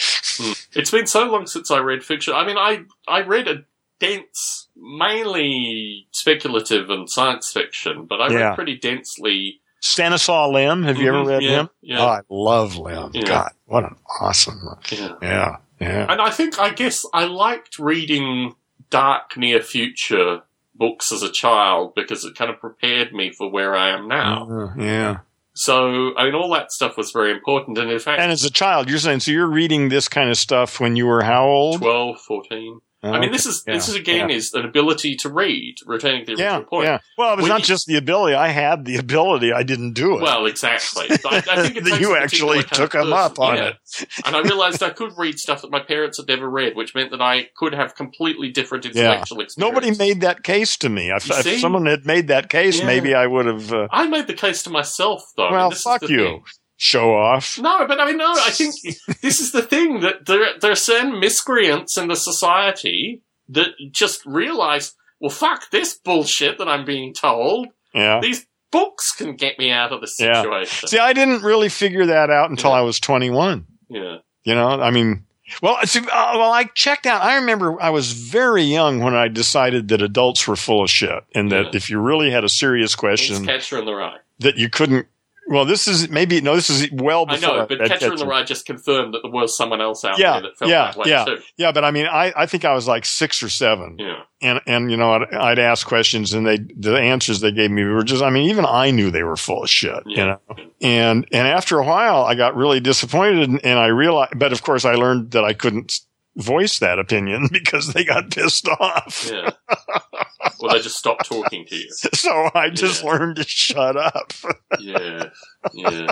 It's been so long since I read fiction. I mean, I I read a dense, mainly speculative and science fiction, but I Yeah. read pretty densely. Stanislaw Lem. Have you ever Mhm, read yeah, him? Yeah, Oh, I love Lem. Yeah. God, what an awesome. yeah. Yeah, yeah. And I think, I guess, I liked reading dark, near future books as a child because it kind of prepared me for where I am now. Uh, yeah. So, I mean, all that stuff was very important. And in fact, And as a child, you're saying so you're reading this kind of stuff when you were how old? 12, 14. I mean, this is this Yeah, is again yeah. is an ability to read. Returning to the yeah, original point. yeah. Well, it was When not you- just the ability. I had the ability. I didn't do it. Well, exactly. I, I think you actually took of 'em up on yeah. it. and I realized I could read stuff that my parents had never read, which meant that I could have completely different intellectual experience. Nobody made that case to me. If, if someone had made that case, Yeah. maybe I would have uh, I made the case to myself, though. Well, this fuck you. thing. Show off. No, but I mean, no. I think this is the thing that there there are certain miscreants in the society that just realize, well, fuck this bullshit that I'm being told. Yeah. These books can get me out of the Yeah. situation. See, I didn't really figure that out until Yeah. I was 21. yeah. You know, I mean, Well, see, uh, well, I checked out. I remember I was very young when I decided that adults were full of shit, and that Yeah. if you really had a serious question, Catcher in the Rye. that you couldn't. Well, this is maybe no. This is well before. I know, but Catcher in the Rye just confirmed that there was someone else out Yeah, there that felt yeah, that way yeah. too. Yeah, but I mean, I, I think I was like six or seven, Yeah. and and you know, I'd, I'd ask questions, and they the answers they gave me were just. I mean, even I knew they were full of shit. You know, and and after a while, I got really disappointed, and, and I realized. But of course, I learned that I couldn't voice that opinion because they got pissed off. Yeah. well, they just stopped talking to you. So I just Yeah. learned to shut up. Yeah. Yeah.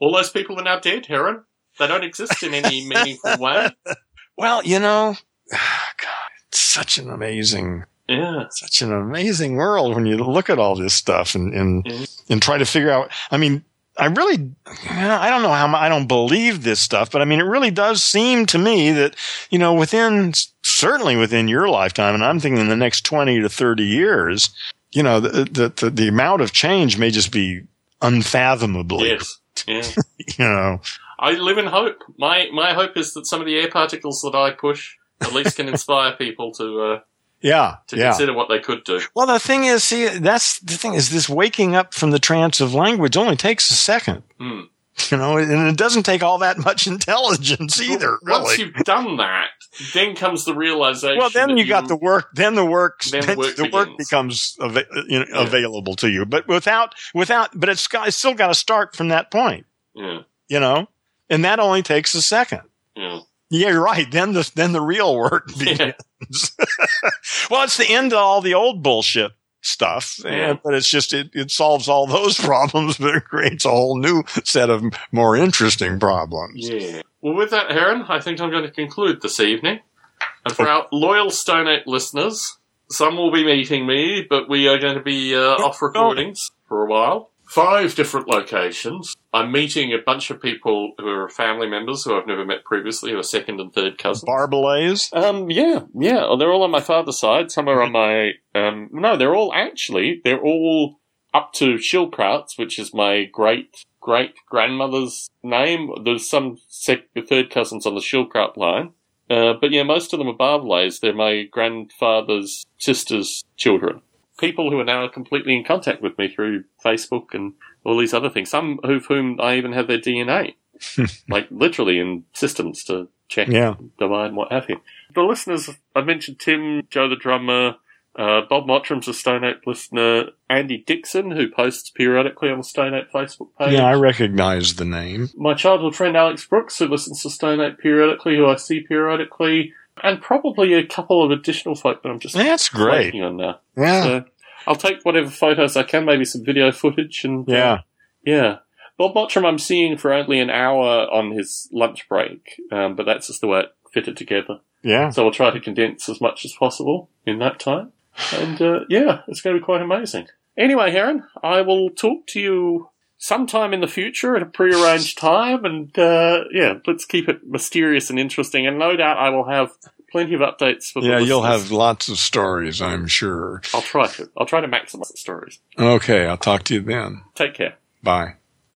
All those people are now dead, Heron. They don't exist in any meaningful way. Well, you know, God, it's such an amazing Yeah. such an amazing world when you look at all this stuff and and, and try to figure out. I mean, I really, I don't know how I don't believe this stuff, but I mean, it really does seem to me that you know, within certainly within your lifetime, and I'm thinking in the next twenty to thirty years, you know, the the the, the amount of change may just be unfathomably. Yes. Yeah. You know, I live in hope. My my hope is that some of the air particles that I push at least can inspire people to uh, yeah, to yeah. consider what they could do. Well, the thing is, see, that's the thing is this waking up from the trance of language only takes a second. Hmm. You know, and it doesn't take all that much intelligence either, Once really. you've done that, then comes the realization. Well, then that you got the work. Then the work. Then the work the work becomes ava- you know, Yeah. available to you. But without, without, but it's got, it's still got to start from that point. Yeah. You know, and that only takes a second. Yeah. Yeah, you're right. Then the then the real work begins. Well, it's the end of all the old bullshit stuff, Yeah. and, but it's just it, it solves all those problems, but it creates a whole new set of more interesting problems. Yeah. Well, with that, Heron, I think I'm going to conclude this evening. And for our loyal Stone listeners, some will be meeting me, but we are going to be uh, off recordings for a while. Five different locations. I'm meeting a bunch of people who are family members who I've never met previously, who are second and third cousins. Barbelays. Um, yeah, yeah. Oh, They're all on my father's side. Some are on my, um, no, they're all actually, they're all up to Schildkrauts, which is my great, great grandmother's name. There's some sec- third cousins on the Schildkraut line. Uh, but yeah, most of them are Barbelays. They're my grandfather's sister's children. People who are now completely in contact with me through Facebook and all these other things. Some of whom I even have their DNA. like literally in systems to check Yeah. divide and what have you. The listeners, I mentioned Tim, Joe the drummer, uh, Bob Mottram's a Stone Ape listener, Andy Dixon, who posts periodically on the Stone Ape Facebook page. Yeah, I recognize the name. My childhood friend Alex Brooks, who listens to Stone Ape periodically, who I see periodically, and probably a couple of additional folk that I'm just That's great. on now. Yeah. So I'll take whatever photos I can, maybe some video footage, and uh, Yeah. yeah. Bob Mottram I'm seeing for only an hour on his lunch break, um, but that's just the way it fitted together. Yeah. So I'll try to condense as much as possible in that time. And uh, yeah, it's going to be quite amazing. Anyway, Heron, I will talk to you sometime in the future at a prearranged time. And uh, yeah, let's keep it mysterious and interesting. And no doubt I will have plenty of updates for the Yeah, you'll have lots of stories, I'm sure. I'll try to. I'll try to maximize the stories. Okay, I'll talk to you then. Take care. Bye.